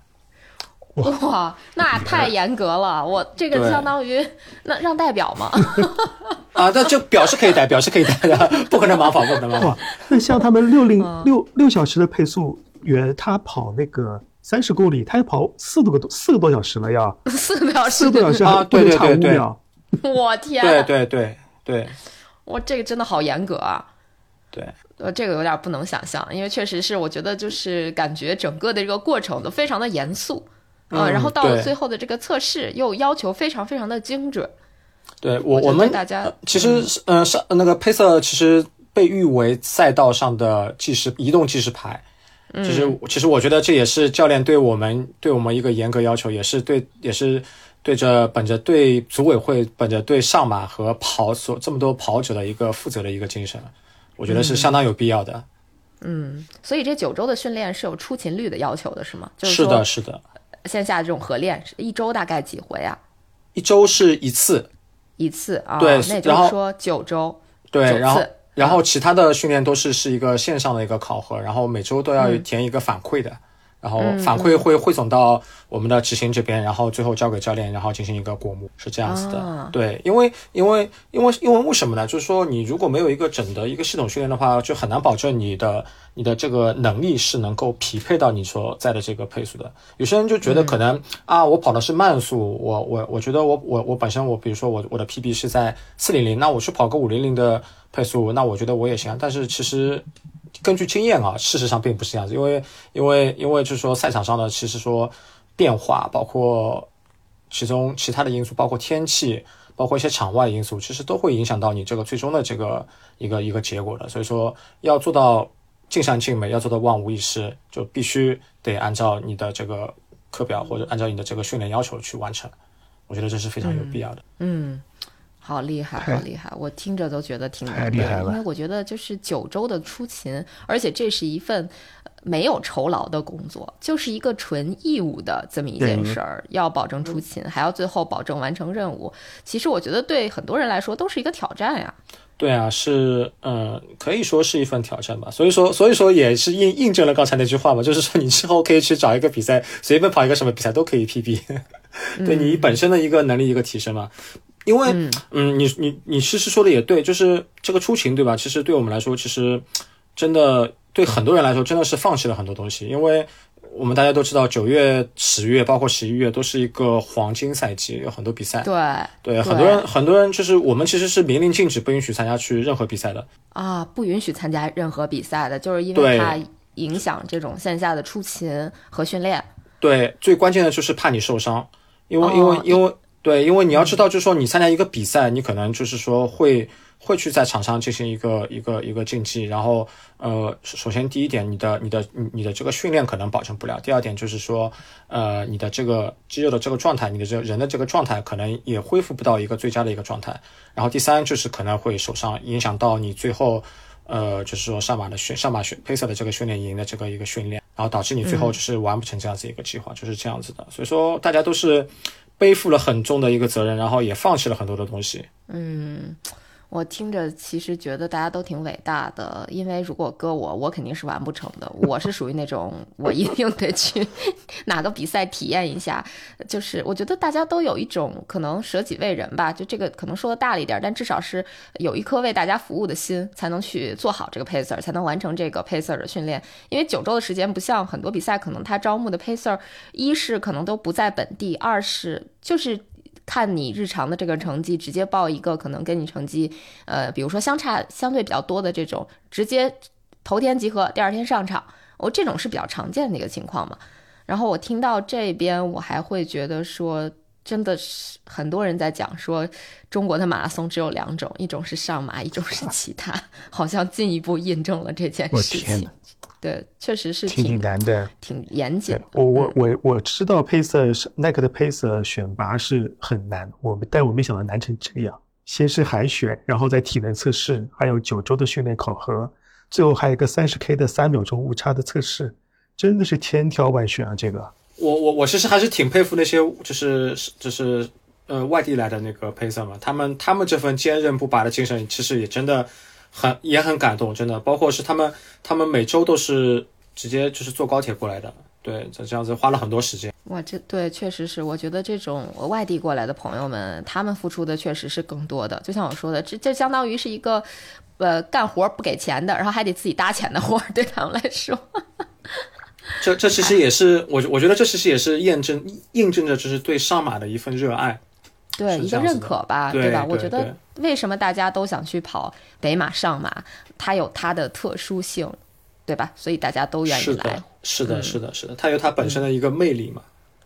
Speaker 2: 哇，那太严格了，我这个相当于那让代表吗？
Speaker 4: 啊，那就表是可以带，表是可以带的，不可能盲跑，不可能盲跑。，
Speaker 3: 那像他们六零
Speaker 2: 嗯
Speaker 3: 六六小时的配速员，他跑那个三十公里，他要跑四个多四个多小时了要，
Speaker 2: 四个小时
Speaker 3: 四个多小时
Speaker 4: 啊对对对对。
Speaker 2: 我天，
Speaker 4: 对对对对
Speaker 2: 我这个真的好严格啊！
Speaker 4: 对，
Speaker 2: 呃，这个有点不能想象，因为确实是我觉得就是感觉整个的这个过程都非常的严肃，呃，
Speaker 4: 嗯
Speaker 2: 然后到了最后的这个测试又要求非常非常的精准。
Speaker 4: 对我我们
Speaker 2: 大家
Speaker 4: 呃其实是嗯上那个配色其实被誉为赛道上的计时移动计时牌。
Speaker 2: 嗯
Speaker 4: 其实其实我觉得这也是教练对我们对我们一个严格要求，也是对也是对着本着对组委会本着对上马和跑所这么多跑者的一个负责的一个精神，我觉得是相当有必要的。
Speaker 2: 嗯，所以这九周的训练是有出勤率的要求的，是吗？就是
Speaker 4: 是的，是的，
Speaker 2: 线下这种合练是一周大概几回啊？
Speaker 4: 一周是一次，
Speaker 2: 一次啊？
Speaker 4: 对
Speaker 2: 那也就是说九周。
Speaker 4: 对，
Speaker 2: 九
Speaker 4: 然后
Speaker 2: 次
Speaker 4: 然后其他的训练都是是一个线上的一个考核，然后每周都要
Speaker 2: 嗯。
Speaker 4: 填一个反馈的，然后反馈会汇总到我们的执行这边，然后最后交给教练，然后进行一个过目，是这样子的。
Speaker 2: 啊
Speaker 4: 对，因为因为因为因为为什么呢？就是说你如果没有一个整的一个系统训练的话，就很难保证你的你的这个能力是能够匹配到你所在的这个配速的。有些人就觉得可能、啊，我跑的是慢速，我我我觉得我我我本身我比如说我我的 PB 是在四零零，那我去跑个五零零的配速，那我觉得我也行。但是其实根据经验啊，事实上并不是这样子，因为因为因为就是说赛场上的其实说变化，包括其中其他的因素，包括天气，包括一些场外因素，其实都会影响到你这个最终的这个一个一个结果的。所以说，要做到尽善尽美，要做到万无一失，就必须得按照你的这个课表或者按照你的这个训练要求去完成。我觉得这是非常有必要的。
Speaker 2: 嗯，好厉害，好厉害！我听着都觉得挺
Speaker 3: 太
Speaker 2: 难的
Speaker 3: 厉害了
Speaker 2: 因为我觉得就是九州的出勤，而且这是一份呃没有酬劳的工作，就是一个纯义务的这么一件事儿，要保证出勤，还要最后保证完成任务。其实我觉得对很多人来说都是一个挑战呀。
Speaker 4: 对啊，是嗯、呃可以说是一份挑战吧。所以说，所以说也是印印证了刚才那句话嘛，就是说你之后可以去找一个比赛，随便跑一个什么比赛都可以 PB。对你本身的一个能力一个提升嘛。因为，嗯，你你你其实说的也对，就是这个出勤，对吧？其实对我们来说，其实真的对很多人来说，真的是放弃了很多东西。因为我们大家都知道，九月、十月，包括十一月，都是一个黄金赛季，有很多比赛。
Speaker 2: 对
Speaker 4: 对，很多人很多人就是我们其实是明令禁止，不允许参加去任何比赛的
Speaker 2: 啊，不允许参加任何比赛的，就是因为怕影响这种线下的出勤和训练。
Speaker 4: 对，最关键的就是怕你受伤，因为因为因为。对，因为你要知道，就是说你参加一个比赛，你可能就是说会会去在场上进行一个一个一个竞技，然后呃，首先第一点，你的你的你你的这个训练可能保证不了；第二点就是说，呃，你的这个肌肉的这个状态，你的这人的这个状态可能也恢复不到一个最佳的一个状态。然后第三就是可能会受伤，影响到你最后呃，就是说上马的训上马训配色的这个训练营的这个一个训练，然后导致你最后就是完不成这样子一个计划，就是这样子的。所以说大家都是。背负了很重的一个责任，然后也放弃了很多的东西。
Speaker 2: 嗯。我听着其实觉得大家都挺伟大的，因为如果搁我，我肯定是完不成的。我是属于那种我一定得去 哪个比赛体验一下。就是我觉得大家都有一种可能舍己为人吧，就这个可能说的大了一点，但至少是有一颗为大家服务的心，才能去做好这个 pacer，才能完成这个 pacer 的训练。因为九周的时间不像很多比赛，可能他招募的 pacer，一是可能都不在本地，二是就是。看你日常的这个成绩，直接报一个可能跟你成绩，呃，比如说相差相对比较多的这种，直接头天集合，第二天上场，我这种是比较常见的一个情况嘛。然后我听到这边，我还会觉得说，真的是很多人在讲说，中国的马拉松只有两种，一种是上马，一种是其他，好像进一步印证了这件事情。对，确实是
Speaker 3: 挺难的，
Speaker 2: 挺严谨。
Speaker 3: 我我我我知道配色是耐克的配色选拔是很难，我们但我没想到难成这样。先是海选，然后在体能测试，还有九周的训练考核，最后还有一个三十 K 的三秒钟误差的测试，真的是千挑万选啊！这个，
Speaker 4: 我我我其实还是挺佩服那些就是就是呃外地来的那个配色嘛，他们他们这份坚韧不拔的精神，其实也真的。很也很感动，真的，包括是他们，他们每周都是直接就是坐高铁过来的，对，这这样子花了很多时间。
Speaker 2: 哇，这对确实是，我觉得这种外地过来的朋友们，他们付出的确实是更多的。就像我说的，这这相当于是一个，呃，干活不给钱的，然后还得自己搭钱的活，对他们来说。
Speaker 4: 这这其实也是我我觉得这其实也是验证印证着就是对上马的一份热爱。
Speaker 2: 对一个认可吧，对吧？我觉
Speaker 4: 得
Speaker 2: 为什么大家都想去跑北马、上马，它有它的特殊性，对吧？所以大家都愿意来。
Speaker 4: 是的，是的，是的，它有它本身的一个魅力嘛。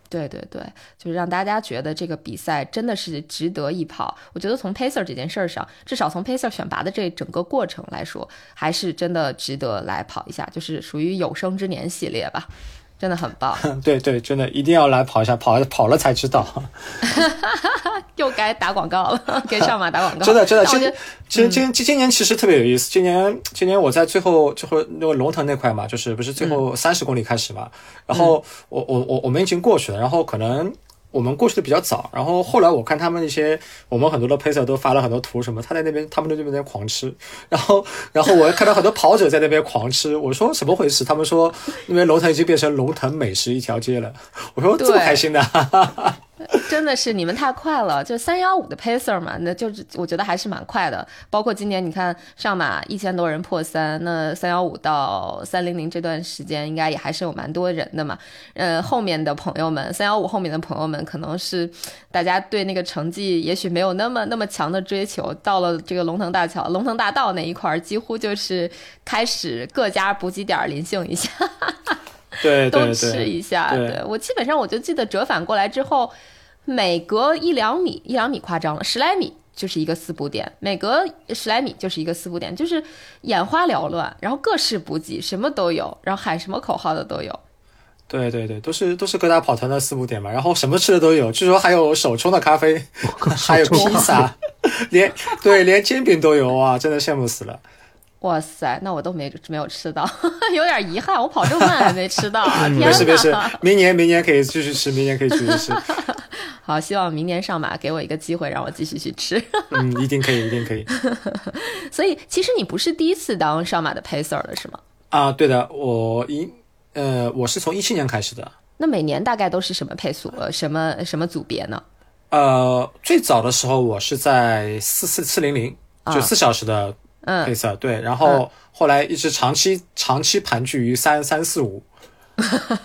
Speaker 2: 对对对，就是让大家觉得这个比赛真的是值得一跑。我觉得从 pacer 这件事儿上，至少从 pacer 选拔的这整个过程来说，还是真的值得来跑一下，就是属于有生之年系列吧。真的很棒，
Speaker 4: 对对，真的一定要来跑一下，跑跑了才知道。
Speaker 2: 又该打广告了，给上马打广告。
Speaker 4: 真的真的，今今今今今年其实特别有意思。今年今年我在最后最后那个龙腾那块嘛，就是不是最后三十公里开始嘛，然后我我我我们已经过去了，然后可能。我们过去的比较早，然后后来我看他们那些，我们很多的配色都发了很多图什么，他在那边，他们在那边在狂吃，然后，然后我看到很多跑者在那边狂吃，我说怎么回事？他们说那边龙腾已经变成龙腾美食一条街了，我说这么开心的。
Speaker 2: 真的是你们太快了，就三幺五的 pacer 嘛，那就是我觉得还是蛮快的。包括今年你看上马一千多人破三，那三幺五到三零零这段时间应该也还是有蛮多人的嘛。呃，后面的朋友们，三幺五后面的朋友们，可能是大家对那个成绩也许没有那么那么强的追求，到了这个龙腾大桥、龙腾大道那一块儿，几乎就是开始各家补给点临幸一下。
Speaker 4: 对，
Speaker 2: 都吃一下。对我基本上我就记得折返过来之后，每隔一两米，一两米夸张了，十来米就是一个四补点，每隔十来米就是一个四补点，就是眼花缭乱，然后各式补给什么都有，然后喊什么口号的都有。
Speaker 4: 对对对，都是都是各大跑团的四补点嘛，然后什么吃的都有，据说还有手冲的咖啡，还有披萨，连对连煎饼都有啊，真的羡慕死了。
Speaker 2: 哇塞，那我都没没有吃到，有点遗憾。我跑这么慢还没吃到，啊没
Speaker 4: 事没事，明年明年可以继续吃，明年可以继续吃。
Speaker 2: 好，希望明年上马给我一个机会，让我继续去吃。
Speaker 4: 嗯，一定可以，一定可以。
Speaker 2: 所以其实你不是第一次当上马的 pacer 了，是吗？
Speaker 4: 啊，对的，我一呃，我是从一七年开始的。
Speaker 2: 那每年大概都是什么配速？呃，什么什么组别呢？
Speaker 4: 呃，最早的时候我是在四四四零零，就四小时的
Speaker 2: 嗯。
Speaker 4: 配色，对，然后后来一直长期长期盘踞于三三四五，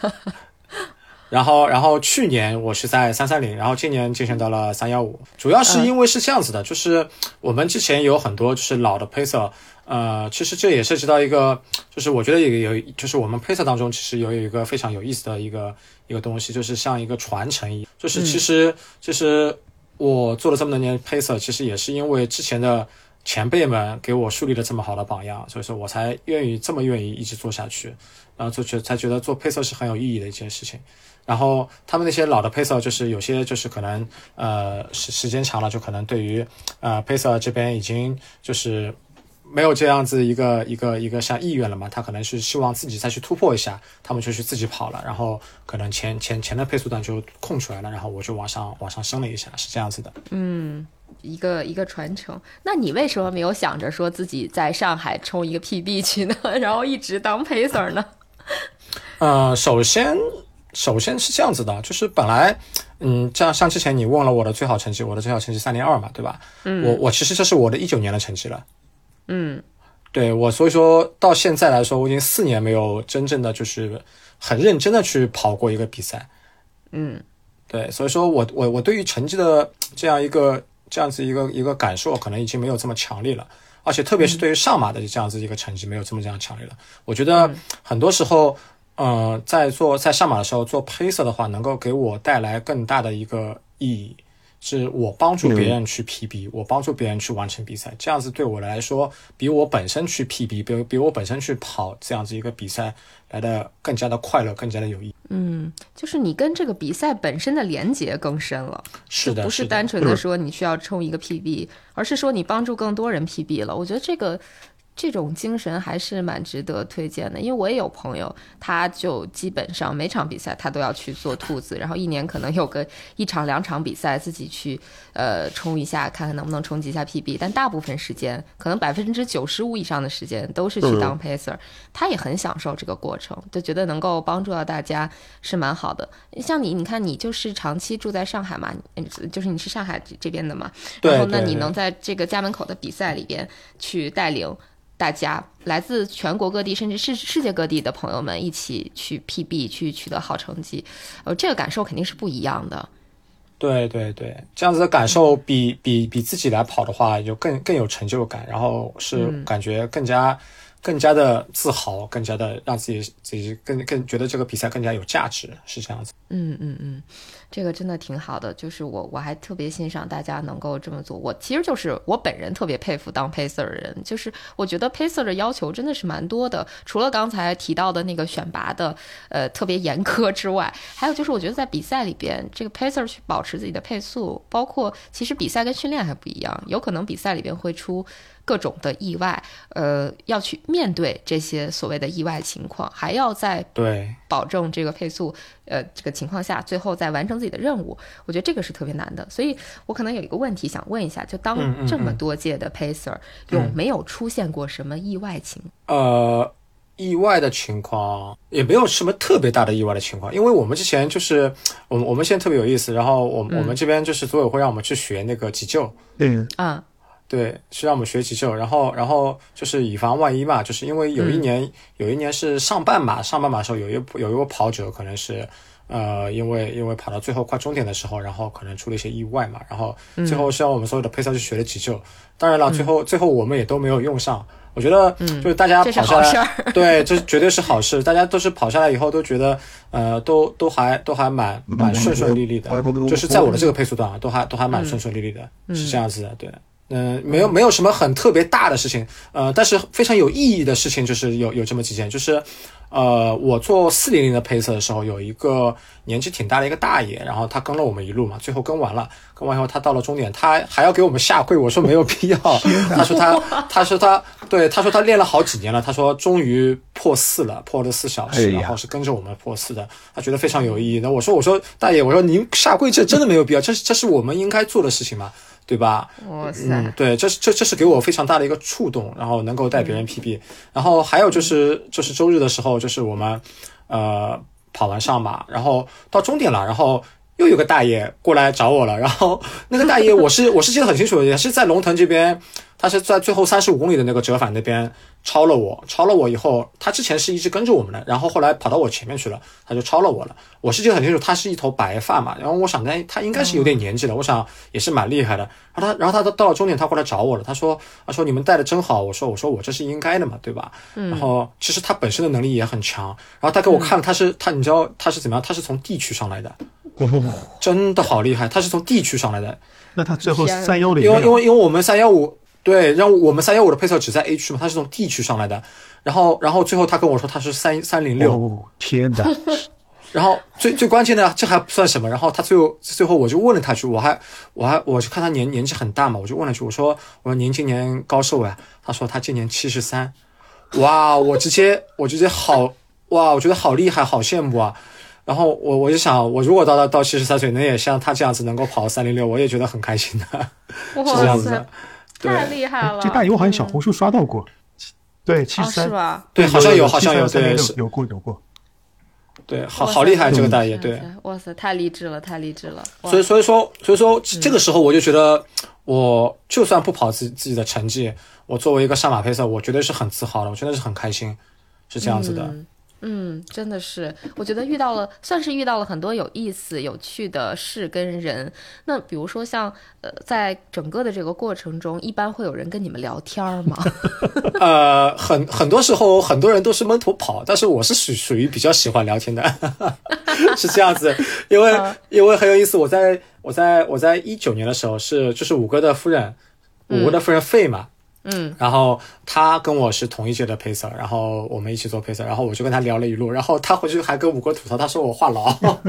Speaker 4: 然后然后去年我是在三三零，然后今年晋升到了三幺五，主要是因为是这样子的，就是我们之前有很多就是老的配色。呃，其实这也涉及到一个，就是我觉得也有，就是我们配色当中其实有有一个非常有意思的一个一个东西，就是像一个传承一样，就是其实其实我做了这么多年配色，其实也是因为之前的前辈们给我树立了这么好的榜样，所以说我才愿意这么愿意一直做下去，然后就觉才觉得做配色是很有意义的一件事情。然后他们那些老的配色，就是有些就是可能呃时时间长了，就可能对于呃配色这边已经就是。没有这样子一个一个一个像意愿了嘛？他可能是希望自己再去突破一下，他们就去自己跑了，然后可能前前前的配速段就空出来了，然后我就往上往上升了一下，是这样子的。
Speaker 2: 嗯，一个一个传承。那你为什么没有想着说自己在上海冲一个 PB 去呢？然后一直当 pacer 呢？
Speaker 4: 呃，首先首先是这样子的，就是本来嗯，像像之前你问了我的最好成绩，我的最好成绩三零二嘛，对吧？嗯，我我其实这是我的一九年的成绩了。
Speaker 2: 嗯，
Speaker 4: 对我，所以说到现在来说，我已经四年没有真正的就是很认真的去跑过一个比赛。
Speaker 2: 嗯，
Speaker 4: 对，所以说我我我对于成绩的这样一个这样子一个一个感受，可能已经没有这么强烈了。而且特别是对于上马的这样子一个成绩，没有这么这样强烈了。我觉得很多时候，呃，在做在上马的时候做配色的话，能够给我带来更大的一个意义。是我帮助别人去 PB，、我帮助别人去完成比赛，这样子对我来说，比我本身去 PB，比比我本身去跑这样子一个比赛来的更加的快乐，更加的有意义。
Speaker 2: 嗯，就是你跟这个比赛本身的连接更深了，
Speaker 4: 是的，
Speaker 2: 不是单纯的说你需要冲一个 PB，而是说你帮助更多人 PB 了。我觉得这个。这种精神还是蛮值得推荐的，因为我也有朋友，他就基本上每场比赛他都要去做兔子，然后一年可能有个一场两场比赛自己去呃冲一下，看看能不能冲击一下 PB，但大部分时间可能百分之九十五以上的时间都是去当 pacer，、他也很享受这个过程，就觉得能够帮助到大家是蛮好的。像你，你看你就是长期住在上海嘛，嗯就是你是上海这这边的嘛，然后呢，
Speaker 4: 对对
Speaker 2: 你能在这个家门口的比赛里边去带领。大家来自全国各地，甚至世世界各地的朋友们一起去 PB，去取得好成绩，呃，这个感受肯定是不一样的。
Speaker 4: 对对对，这样子的感受比比比自己来跑的话，就更更有成就感，然后是感觉更加、更加的自豪，更加的让自己自己更更觉得这个比赛更加有价值，是这样子。
Speaker 2: 嗯嗯嗯，这个真的挺好的，就是我我还特别欣赏大家能够这么做。我其实就是我本人特别佩服当 pacer 的人，就是我觉得 pacer 的要求真的是蛮多的，除了刚才提到的那个选拔的呃特别严苛之外，还有就是我觉得在比赛里边，这个 pacer 去保持自己的配速，包括其实比赛跟训练还不一样，有可能比赛里边会出。各种的意外，呃，要去面对这些所谓的意外情况，还要在
Speaker 4: 对
Speaker 2: 保证这个配速，呃，这个情况下，最后再完成自己的任务，我觉得这个是特别难的。所以我可能有一个问题想问一下，就当这么多届的 pacer，、有没有出现过什么意外情？
Speaker 4: 呃，意外的情况也没有什么特别大的意外的情况，因为我们之前就是我们我们现在特别有意思，然后我们、我们这边就是组委会让我们去学那个急救，
Speaker 3: 嗯，
Speaker 2: 啊，
Speaker 4: 对，是让我们学急救，然后然后就是以防万一嘛，就是因为有一年、有一年是上半马上半马的时候，有一有一位跑者可能是。呃，因为因为跑到最后快终点的时候，然后可能出了一些意外嘛，然后最后是让我们所有的配赛去学了急救。当然了，最后最后我们也都没有用上。我觉得就是大家跑下来，
Speaker 2: 儿。
Speaker 4: 对，这绝对是好事。大家都是跑下来以后都觉得，呃，都都还都还蛮蛮顺顺利利的，就是在我的这个配速段啊，都还都还蛮顺顺利利的，是这样子的，对。嗯、没有没有什么很特别大的事情，呃，但是非常有意义的事情就是有有这么几件，就是，呃，我做四零零的配色的时候，有一个年纪挺大的一个大爷，然后他跟了我们一路嘛，最后跟完了，跟完以后他到了终点，他还要给我们下跪，我说没有必要，他说他他说他对他说他练了好几年了，他说终于破四了，破了四小时，然后是跟着我们破四的，他觉得非常有意义。那我说我说大爷，我说您下跪这真的没有必要，这是这是我们应该做的事情嘛，对吧？
Speaker 2: 哇塞，
Speaker 4: 嗯，对，这是这这是给我非常大的一个触动，然后能够带别人 PB，、然后还有就是就是周日的时候，就是我们呃跑完上马，然后到终点了，然后又有个大爷过来找我了，然后那个大爷我是我是记得很清楚，也是在龙腾这边，他是在最后三十五公里的那个折返那边超了我，超了我以后，他之前是一直跟着我们的，然后后来跑到我前面去了，他就超了我了。我是记得很清楚，他是一头白发嘛，然后我想他他应该是有点年纪了，我想也是蛮厉害的。然后他然后他到到了终点，他过来找我了，他说他说你们带的真好，我说我说我这是应该的嘛，对吧？然后其实他本身的能力也很强，然后他给我看了，他是他你知道他是怎么样？他是从地区上来的，
Speaker 3: 不不不，
Speaker 4: 真的好厉害，他是从地区上来的。
Speaker 3: 那他最后三幺零，
Speaker 4: 因为因为因为我们三幺五对，让我们三幺五的配色只在 A 区嘛，他是从 D 区上来的，然后然后最后他跟我说他是三三零六，
Speaker 3: 哦天哪，
Speaker 4: 然后最最关键的这还不算什么，然后他最后最后我就问了他一句，我还我还我就看他年年纪很大嘛，我就问了一句，我说我说您今年高寿呀？他说他今年七十三，哇，我直接我直接好哇，我觉得好厉害，好羡慕啊。然后我我就想，我如果到到到七十三岁，能也像他这样子能够跑三零六，我也觉得很开心的，是这样子的。，对
Speaker 2: 太厉害了！
Speaker 3: 这大爷我好像小红书刷到过，对，七
Speaker 2: 哦
Speaker 3: 十三，
Speaker 2: 是吧？
Speaker 4: 对，好像有，好像有，对，
Speaker 3: 有过有过，
Speaker 4: 对，好好厉害这个大爷，对。
Speaker 2: 哇塞，太励志了，太励志了！
Speaker 4: 所以所以说所以说这个时候我就觉得，我就算不跑自自己的成绩，我作为一个上马配色，我绝对是很自豪的，我真的是很开心，是这样子的。
Speaker 2: 嗯嗯，真的是，我觉得遇到了，算是遇到了很多有意思、有趣的事跟人。那比如说像呃，在整个的这个过程中，一般会有人跟你们聊天儿吗？
Speaker 4: 呃，很很多时候很多人都是闷头跑，但是我是属属于比较喜欢聊天的，是这样子，因为
Speaker 2: 嗯
Speaker 4: 因为很有意思，我在我在我在一九年的时候是就是五哥的夫人，五哥的夫人费嘛。
Speaker 2: 嗯，
Speaker 4: 然后他跟我是同一届的配色，然后我们一起做配色，然后我就跟他聊了一路，然后他回去还跟五哥吐槽，他说我话痨。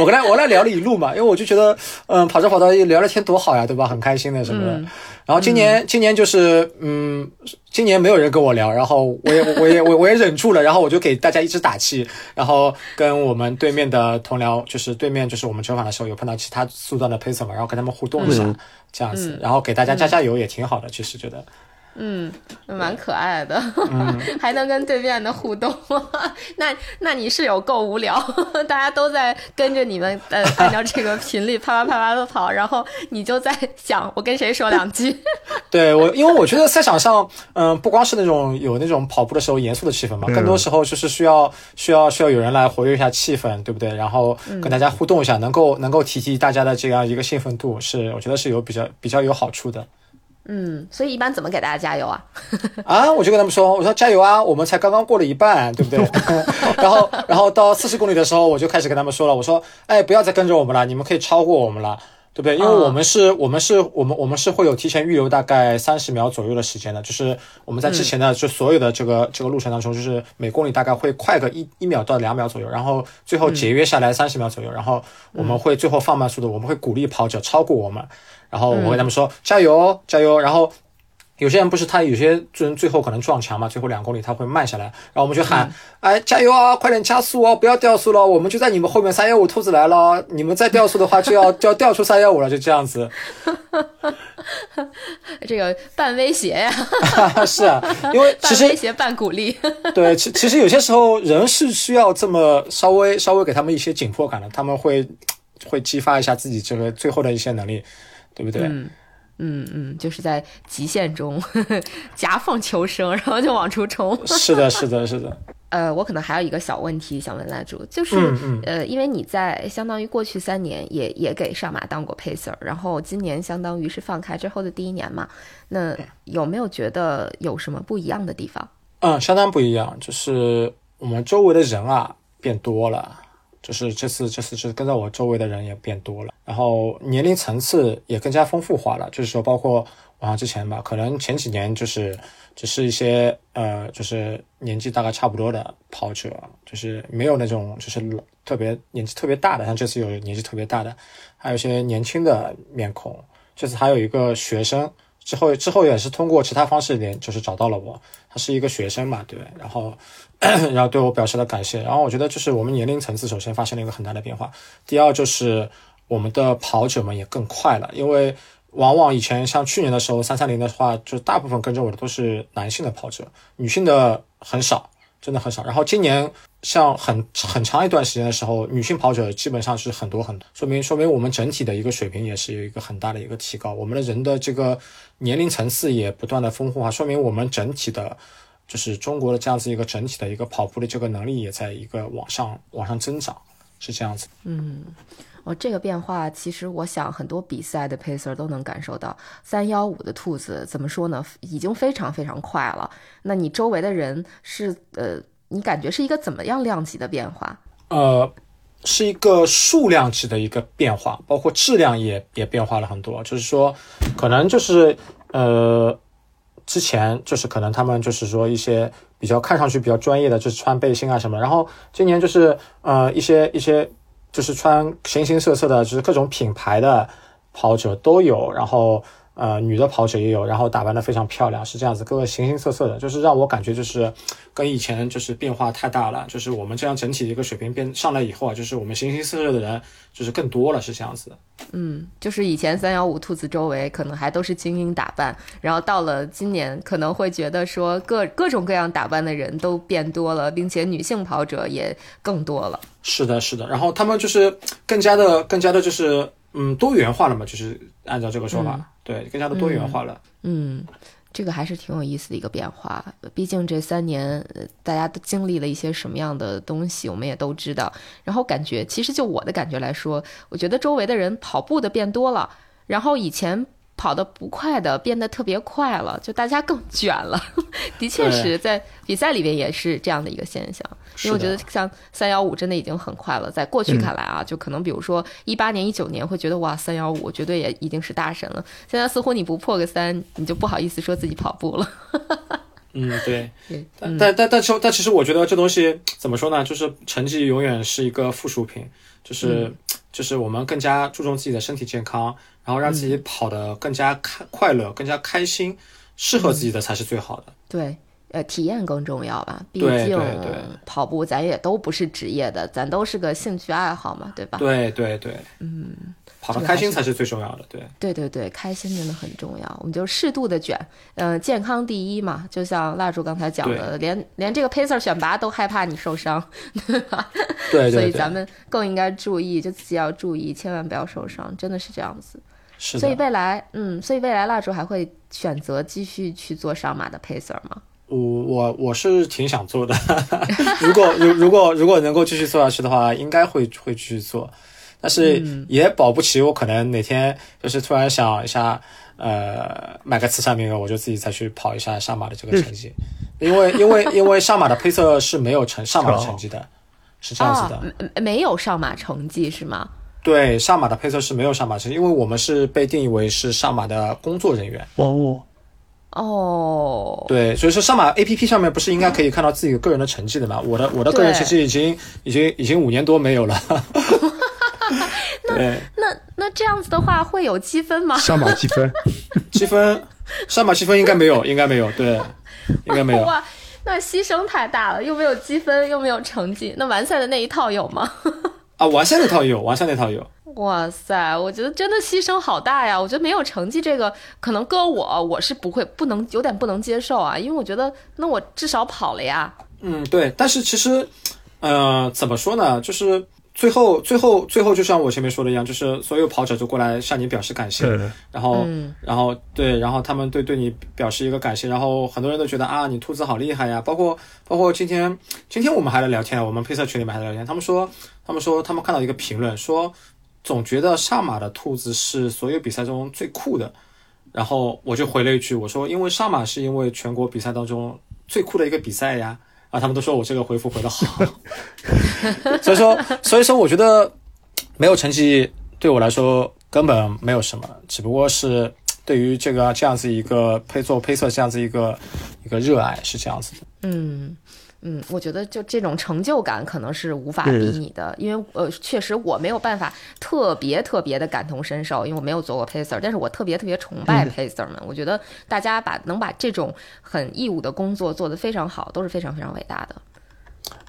Speaker 4: 我跟他我跟他聊了一路嘛，因为我就觉得，嗯，跑着跑着聊聊天多好呀，对吧？很开心的什么的。然后今年、今年就是，嗯，今年没有人跟我聊，然后我也我也我我也忍住了，然后我就给大家一直打气，然后跟我们对面的同僚，就是对面就是我们折返的时候有碰到其他速段的配色嘛，然后跟他们互动一下，这样子，然后给大家加加油也挺好的，其实觉得。
Speaker 2: 嗯，蛮可爱的，
Speaker 4: 嗯
Speaker 2: 还能跟对面的互动，那那你室友够无聊，大家都在跟着你们呃按照这个频率啪啪啪啪的跑，然后你就在想我跟谁说两句，
Speaker 4: 对我，因为我觉得赛场上，嗯、不光是那种有那种跑步的时候严肃的气氛嘛，
Speaker 3: 嗯
Speaker 4: 更多时候就是需要需要需要有人来活跃一下气氛，对不对？然后跟大家互动一下，能够能够提提大家的这样一个兴奋度，是我觉得是有比较比较有好处的。
Speaker 2: 嗯，所以一般怎么给大家加油啊？
Speaker 4: 啊，我就跟他们说，我说加油啊，我们才刚刚过了一半，对不对？然后，然后到四十公里的时候，我就开始跟他们说了，我说，哎，不要再跟着我们了，你们可以超过我们了，对不对？因为
Speaker 2: 嗯
Speaker 4: 我们是，我们是，我们我们是会有提前预留大概三十秒左右的时间的，就是我们在之前的就所有的这个这个路程当中，就是每公里大概会快个一一秒到两秒左右，然后最后节约下来三十秒左右，然后我们会最后放慢速度，我们会鼓励跑者超过我们，然后我会跟他们说、加油加油，然后。有些人不是他有些人最后可能撞墙嘛，最后两公里他会慢下来，然后我们就喊，哎加油啊，快点加速哦，不要掉速了，我们就在你们后面三幺五兔子来了，你们再掉速的话就要 就要掉出三幺五了，就这样子。
Speaker 2: 这个半威胁呀，
Speaker 4: 是啊，因为其实
Speaker 2: 半威胁半鼓励。
Speaker 4: 对，其其实有些时候人是需要这么稍微稍微给他们一些紧迫感的，他们会会激发一下自己这个最后的一些能力，对不对？
Speaker 2: 嗯嗯嗯，就是在极限中 夹缝求生，然后就往出冲。
Speaker 4: 是的，是的，是的。
Speaker 2: 呃，我可能还有一个小问题想问蜡烛，就是、
Speaker 4: 嗯嗯
Speaker 2: 呃，因为你在相当于过去三年也也给上马当过 pacer，然后今年相当于是放开之后的第一年嘛，那有没有觉得有什么不一样的地方？
Speaker 4: 嗯，相当不一样，就是我们周围的人啊变多了，就是这次这次是跟在我周围的人也变多了，然后年龄层次也更加丰富化了，就是说包括我像之前吧，可能前几年就是只是一些呃，就是年纪大概差不多的跑者，就是没有那种就是特别年纪特别大的，像这次有年纪特别大的，还有一些年轻的面孔，这次还有一个学生。之后之后也是通过其他方式联，就是找到了我，他是一个学生嘛，对，然后然后对我表示了感谢，然后我觉得就是我们年龄层次首先发生了一个很大的变化，第二就是我们的跑者们也更快了，因为往往以前像去年的时候三三零的话，就大部分跟着我的都是男性的跑者，女性的很少，真的很少。然后今年像很很长一段时间的时候，女性跑者基本上是很多很多，说明说明我们整体的一个水平也是有一个很大的一个提高，我们的人的这个年龄层次也不断的丰富化，说明我们整体的，就是中国的这样子一个整体的一个跑步的这个能力也在一个往上往上增长，是这样子。
Speaker 2: 嗯。哦，这个变化其实我想很多比赛的 pacer 都能感受到。三幺五的兔子怎么说呢？已经非常非常快了。那你周围的人是呃，你感觉是一个怎么样量级的变化？
Speaker 4: 呃，是一个数量级的一个变化，包括质量也也变化了很多。就是说，可能就是呃，之前就是可能他们就是说一些比较看上去比较专业的，就是穿背心啊什么。然后今年就是呃一些一些。就是穿形形色色的，就是各种品牌的跑者都有，然后呃女的跑者也有，然后打扮的非常漂亮，是这样子，各个形形色色的，就是让我感觉就是跟以前就是变化太大了，就是我们这样整体的一个水平变上来以后啊，就是我们形形色色的人就是更多了，是这样子的。
Speaker 2: 嗯，就是以前三幺五兔子周围可能还都是精英打扮，然后到了今年可能会觉得说各各种各样打扮的人都变多了，并且女性跑者也更多了。
Speaker 4: 是的，是的，然后他们就是更加的、更加的，就是嗯多元化了嘛，就是按照这个说法，对，更加的多元化了。
Speaker 2: 嗯，这个还是挺有意思的一个变化。毕竟这三年大家都经历了一些什么样的东西，我们也都知道。然后感觉，其实就我的感觉来说，我觉得周围的人跑步的变多了，然后以前。跑得不快的变得特别快了，就大家更卷了。的确是在比赛里边也是这样的一个现象。因为我觉得像三幺五真的已经很快了，在过去看来啊，就可能比如说一八年、一九年会觉得哇，三幺五绝对也已经是大神了。现在似乎你不破个三，你就不好意思说自己跑步了。
Speaker 4: 嗯，对。但但但但其但其实我觉得这东西怎么说呢？就是成绩永远是一个附属品，就是就是我们更加注重自己的身体健康。然后让自己跑得更加开快乐，更加开心，适合自己的才是最好的。
Speaker 2: 对，呃，体验更重要吧？毕竟跑步咱也都不是职业的，咱都是个兴趣爱好嘛，对吧？
Speaker 4: 对对对，
Speaker 2: 嗯，
Speaker 4: 跑得开心才是最重要的。对
Speaker 2: 对对对，开心真的很重要。我们就适度的卷，嗯，健康第一嘛。就像蜡烛刚才讲的，连连这个 pacer 选拔都害怕你受伤，对吧？
Speaker 4: 对，
Speaker 2: 所以咱们更应该注意，就自己要注意，千万不要受伤，真的是这样子。所以未来，嗯，所以未来蜡烛还会选择继续去做上马的 pacer 吗？
Speaker 4: 我我我是挺想做的，如果如如果如果能够继续做下去的话，应该会会继续做，但是也保不齐我可能哪天就是突然想一下，呃，买个慈善名额，我就自己再去跑一下上马的这个成绩，因为因为因为上马的配色是没有成上马的成绩的，是这样子
Speaker 2: 的，没有上马成绩是吗？
Speaker 4: 对上马的配色是没有上马成绩，因为我们是被定义为是上马的工作人员。
Speaker 3: 哦
Speaker 2: 哦，
Speaker 4: 对，所以说上马 A P P 上面不是应该可以看到自己个人的成绩的吗？我的我的个人成绩已经已经已经五年多没有了。
Speaker 2: 那那那这样子的话会有积分吗？
Speaker 3: 上马积分，
Speaker 4: 积分上马积分应该没有，应该没有，对，应该没有。
Speaker 2: 哇，那牺牲太大了，又没有积分，又没有成绩，那完赛的那一套有吗？
Speaker 4: 啊，完赛那套有，完赛那套有。
Speaker 2: 哇塞，我觉得真的牺牲好大呀！我觉得没有成绩这个，可能搁我，我是不会不能有点不能接受啊，因为我觉得那我至少跑了呀。
Speaker 4: 嗯，对，但是其实，呃，怎么说呢，就是。最后，最后，最后，就像我前面说的一样，就是所有跑者就过来向你表示感谢，然后，嗯然后，对，然后他们对对你表示一个感谢，然后很多人都觉得啊，你兔子好厉害呀，包括包括今天，今天我们还在聊天，我们配色群里面还在聊天，他们说，他们说他们看到一个评论，说总觉得上马的兔子是所有比赛中最酷的，然后我就回了一句，我说因为上马是因为全国比赛当中最酷的一个比赛呀。啊，他们都说我这个回复回的好，所以说，所以说，我觉得没有成绩对我来说根本没有什么，只不过是对于这个这样子一个配做配色这样子一个一个热爱是这样子的，
Speaker 2: 嗯。嗯，我觉得就这种成就感可能是无法比拟的，因为呃，确实我没有办法特别特别的感同身受，因为我没有做过 pacer，但是我特别特别崇拜 pacer 们。我觉得大家把能把这种很义务的工作做得非常好，都是非常非常伟大的。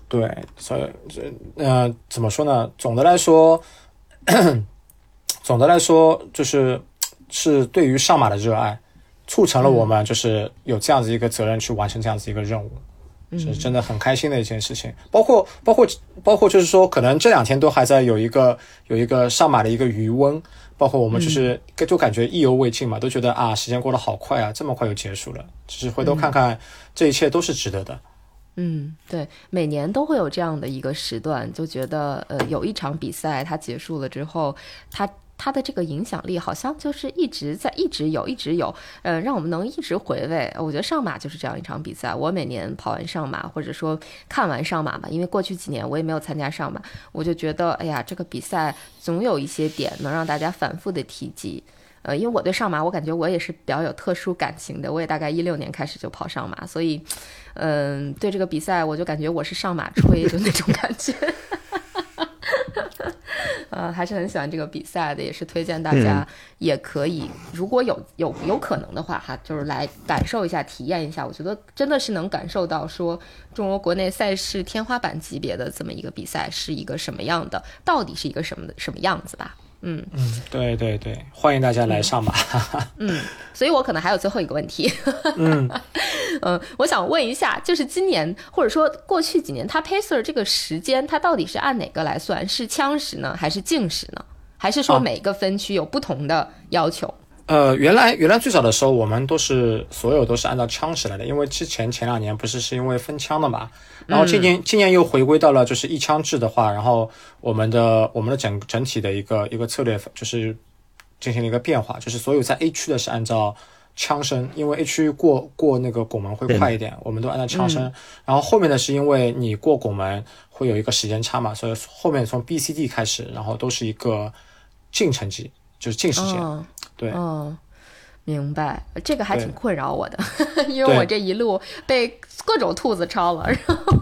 Speaker 4: 对，所以这呃，怎么说呢？总的来说，总的来说就是是对于上马的热爱，促成了我们就是有这样子一个责任去完成这样子一个任务。是真的很开心的一件事情。包括包括包括就是说，可能这两天都还在有一个有一个上马的一个余温。包括我们就是就感觉意犹未尽嘛，都觉得啊，时间过得好快啊，这么快就结束了。只是回头看看，这一切都是值得的。
Speaker 2: 嗯，对，每年都会有这样的一个时段，就觉得呃，有一场比赛它结束了之后，它。它的这个影响力好像就是一直在，一直有，一直有，呃，让我们能一直回味。我觉得上马就是这样一场比赛。我每年跑完上马，或者说看完上马吧，因为过去几年我也没有参加上马，我就觉得，哎呀，这个比赛总有一些点能让大家反复的提及。呃，因为我对上马，我感觉我也是比较有特殊感情的。我也大概一六年开始就跑上马，所以，嗯，对这个比赛，我就感觉我是上马吹，就那种感觉。呃，还是很喜欢这个比赛的，也是推荐大家也可以，如果有有有可能的话，哈，就是来感受一下、体验一下。我觉得真的是能感受到说中国国内赛事天花板级别的这么一个比赛是一个什么样的，到底是一个什么什么样子吧。嗯
Speaker 4: 嗯，对对对，欢迎大家来上吧。
Speaker 2: 嗯，所以我可能还有最后一个问题。
Speaker 4: 嗯
Speaker 2: 嗯，我想问一下，就是今年或者说过去几年，它 pacer 这个时间，它到底是按哪个来算？是枪时呢，还是静时呢？还是说每个分区有不同的要求？
Speaker 4: 呃，原来原来最早的时候，我们都是所有都是按照枪时来的，因为之前前两年不是是因为分枪的嘛，然后今年今年又回归到了就是一枪制的话，然后我们的我们的整整体的一个一个策略就是进行了一个变化，就是所有在 A 区的是按照枪声，因为 A 区过过那个拱门会快一点，我们都按照枪声，然后后面呢是因为你过拱门会有一个时间差嘛，所以后面从 B、C、D 开始，然后都是一个净成绩，就是净时间。对，
Speaker 2: 嗯，明白，这个还挺困扰我的，因为我这一路被各种兔子超了，然后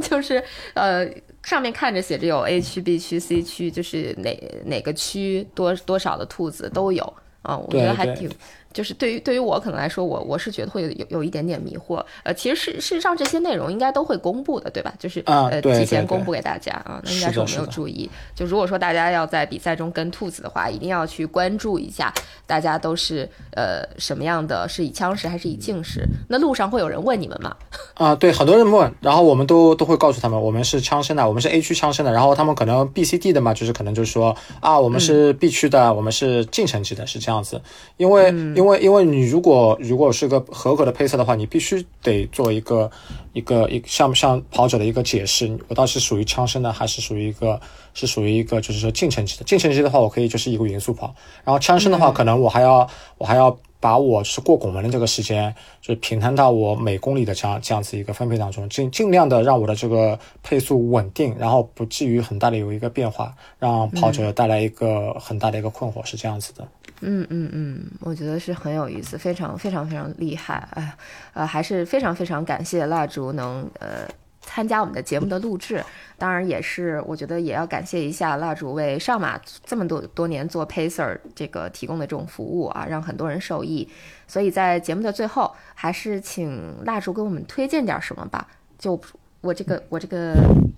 Speaker 2: 就是呃，上面看着写着有 A 区、B 区、C 区，就是哪哪个区多多少的兔子都有啊，我觉得还挺。就是对于对于我可能来说，我我是觉得会有有有一点点迷惑。呃，其实事事实上这些内容应该都会公布的，对吧？就是呃提前公布给大家啊，那应该是我没有注意。就如果说大家要在比赛中跟兔子的话，一定要去关注一下，大家都是呃什么样的？是以枪时还是以静时？那路上会有人问你们吗？
Speaker 4: 啊，对，很多人问，然后我们都都会告诉他们，我们是枪声的，我们是 A 区枪声的。然后他们可能 B、C、D 的嘛，就是可能就是说啊，我们是 B 区的，我们是进城级的，是这样子，因为。因为因为因为你如果如果是个合格的配色的话，你必须得做一个一个一像像跑者的一个解释，我到底是属于枪声的，还是属于一个是属于一个就是说进程级的。进程级的话，我可以就是一个匀速跑，然后枪声的话，可能我还要我还要。把我是过拱门的这个时间，就是平摊到我每公里的这样这样子一个分配当中，尽尽量的让我的这个配速稳定，然后不至于很大的有一个变化，让跑者带来一个很大的一个困惑，是这样子的。
Speaker 2: 嗯嗯嗯嗯，我觉得是很有意思，非常非常非常厉害。哎，呃，还是非常非常感谢蜡烛能呃。参加我们的节目的录制，当然也是，我觉得也要感谢一下蜡烛为上马这么多多年做 pacer 这个提供的这种服务啊，让很多人受益。所以在节目的最后，还是请蜡烛给我们推荐点什么吧。就我这个我这个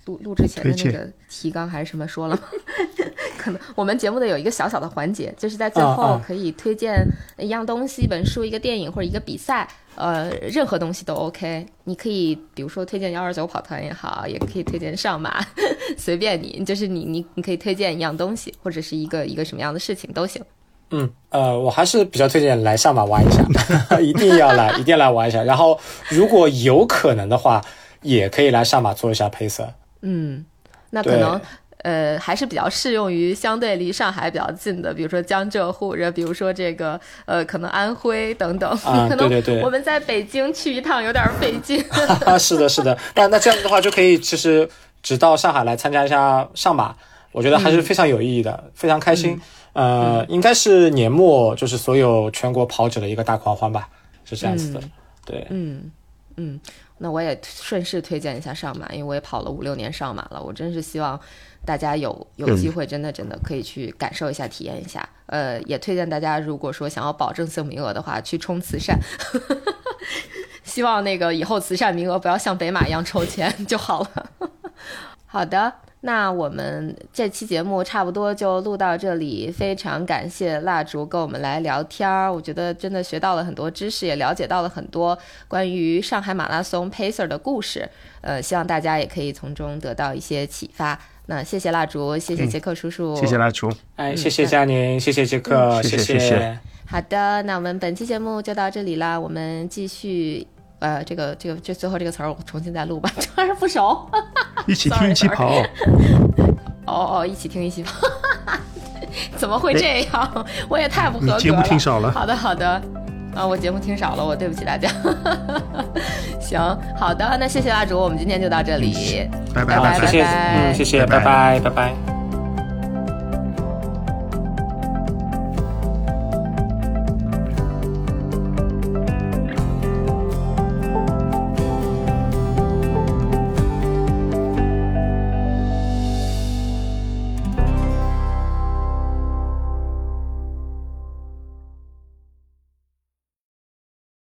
Speaker 2: 录录之前的那个提纲还是什么说了吗？可能我们节目的有一个小小的环节，就是在最后可以推荐一样东西、一本书、一个电影或者一个比赛。呃，任何东西都 OK，你可以比如说推荐幺二九跑团也好，也可以推荐上马，随便你，就是你你你可以推荐一样东西，或者是一个一个什么样的事情都行。
Speaker 4: 嗯，呃，我还是比较推荐来上马玩一下，一定要来，一定要来玩一下。然后如果有可能的话，也可以来上马做一下配色。
Speaker 2: 嗯，那可能。呃，还是比较适用于相对离上海比较近的，比如说江浙沪，者比如说这个呃，可能安徽等等。
Speaker 4: 啊，对 对对。
Speaker 2: 我们在北京去一趟有点费劲。
Speaker 4: 是的，是的。那那这样子的话，就可以其实只到上海来参加一下上马，我觉得还是非常有意义的，非常开心。呃，应该是年末就是所有全国跑者的一个大狂欢吧，是这样子的。对，
Speaker 2: 嗯嗯。那我也顺势推荐一下上马，因为我也跑了五六年上马了，我真是希望。大家有有机会，真的真的可以去感受一下、体验一下。呃，也推荐大家，如果说想要保证性名额的话，去冲慈善。希望那个以后慈善名额不要像北马一样抽签 就好了。好的。那我们这期节目差不多就录到这里，非常感谢蜡烛跟我们来聊天儿，我觉得真的学到了很多知识，也了解到了很多关于上海马拉松 Pacer 的故事，呃，希望大家也可以从中得到一些启发。那谢谢蜡烛，谢谢杰克叔叔，
Speaker 3: 谢谢蜡烛，
Speaker 4: 哎，谢谢佳宁，谢谢杰克，
Speaker 3: 谢谢
Speaker 4: 谢
Speaker 3: 谢。谢
Speaker 2: 好的，那我们本期节目就到这里啦，我们继续。呃，这个这个这最后这个词儿我重新再录吧，这玩意儿不熟。
Speaker 3: 一起听一起跑。
Speaker 2: 哦哦，一起听一起跑，怎么会这样？我也太不合格了。
Speaker 3: 节目听少了
Speaker 2: 好的好的，啊，我节目听少了，我对不起大家。行，好的，那谢谢蜡烛，我们今天就到这里，
Speaker 3: 拜
Speaker 2: 拜拜
Speaker 4: 谢谢，
Speaker 2: 拜拜
Speaker 4: 嗯，谢谢，
Speaker 3: 拜拜
Speaker 4: 拜拜，拜拜。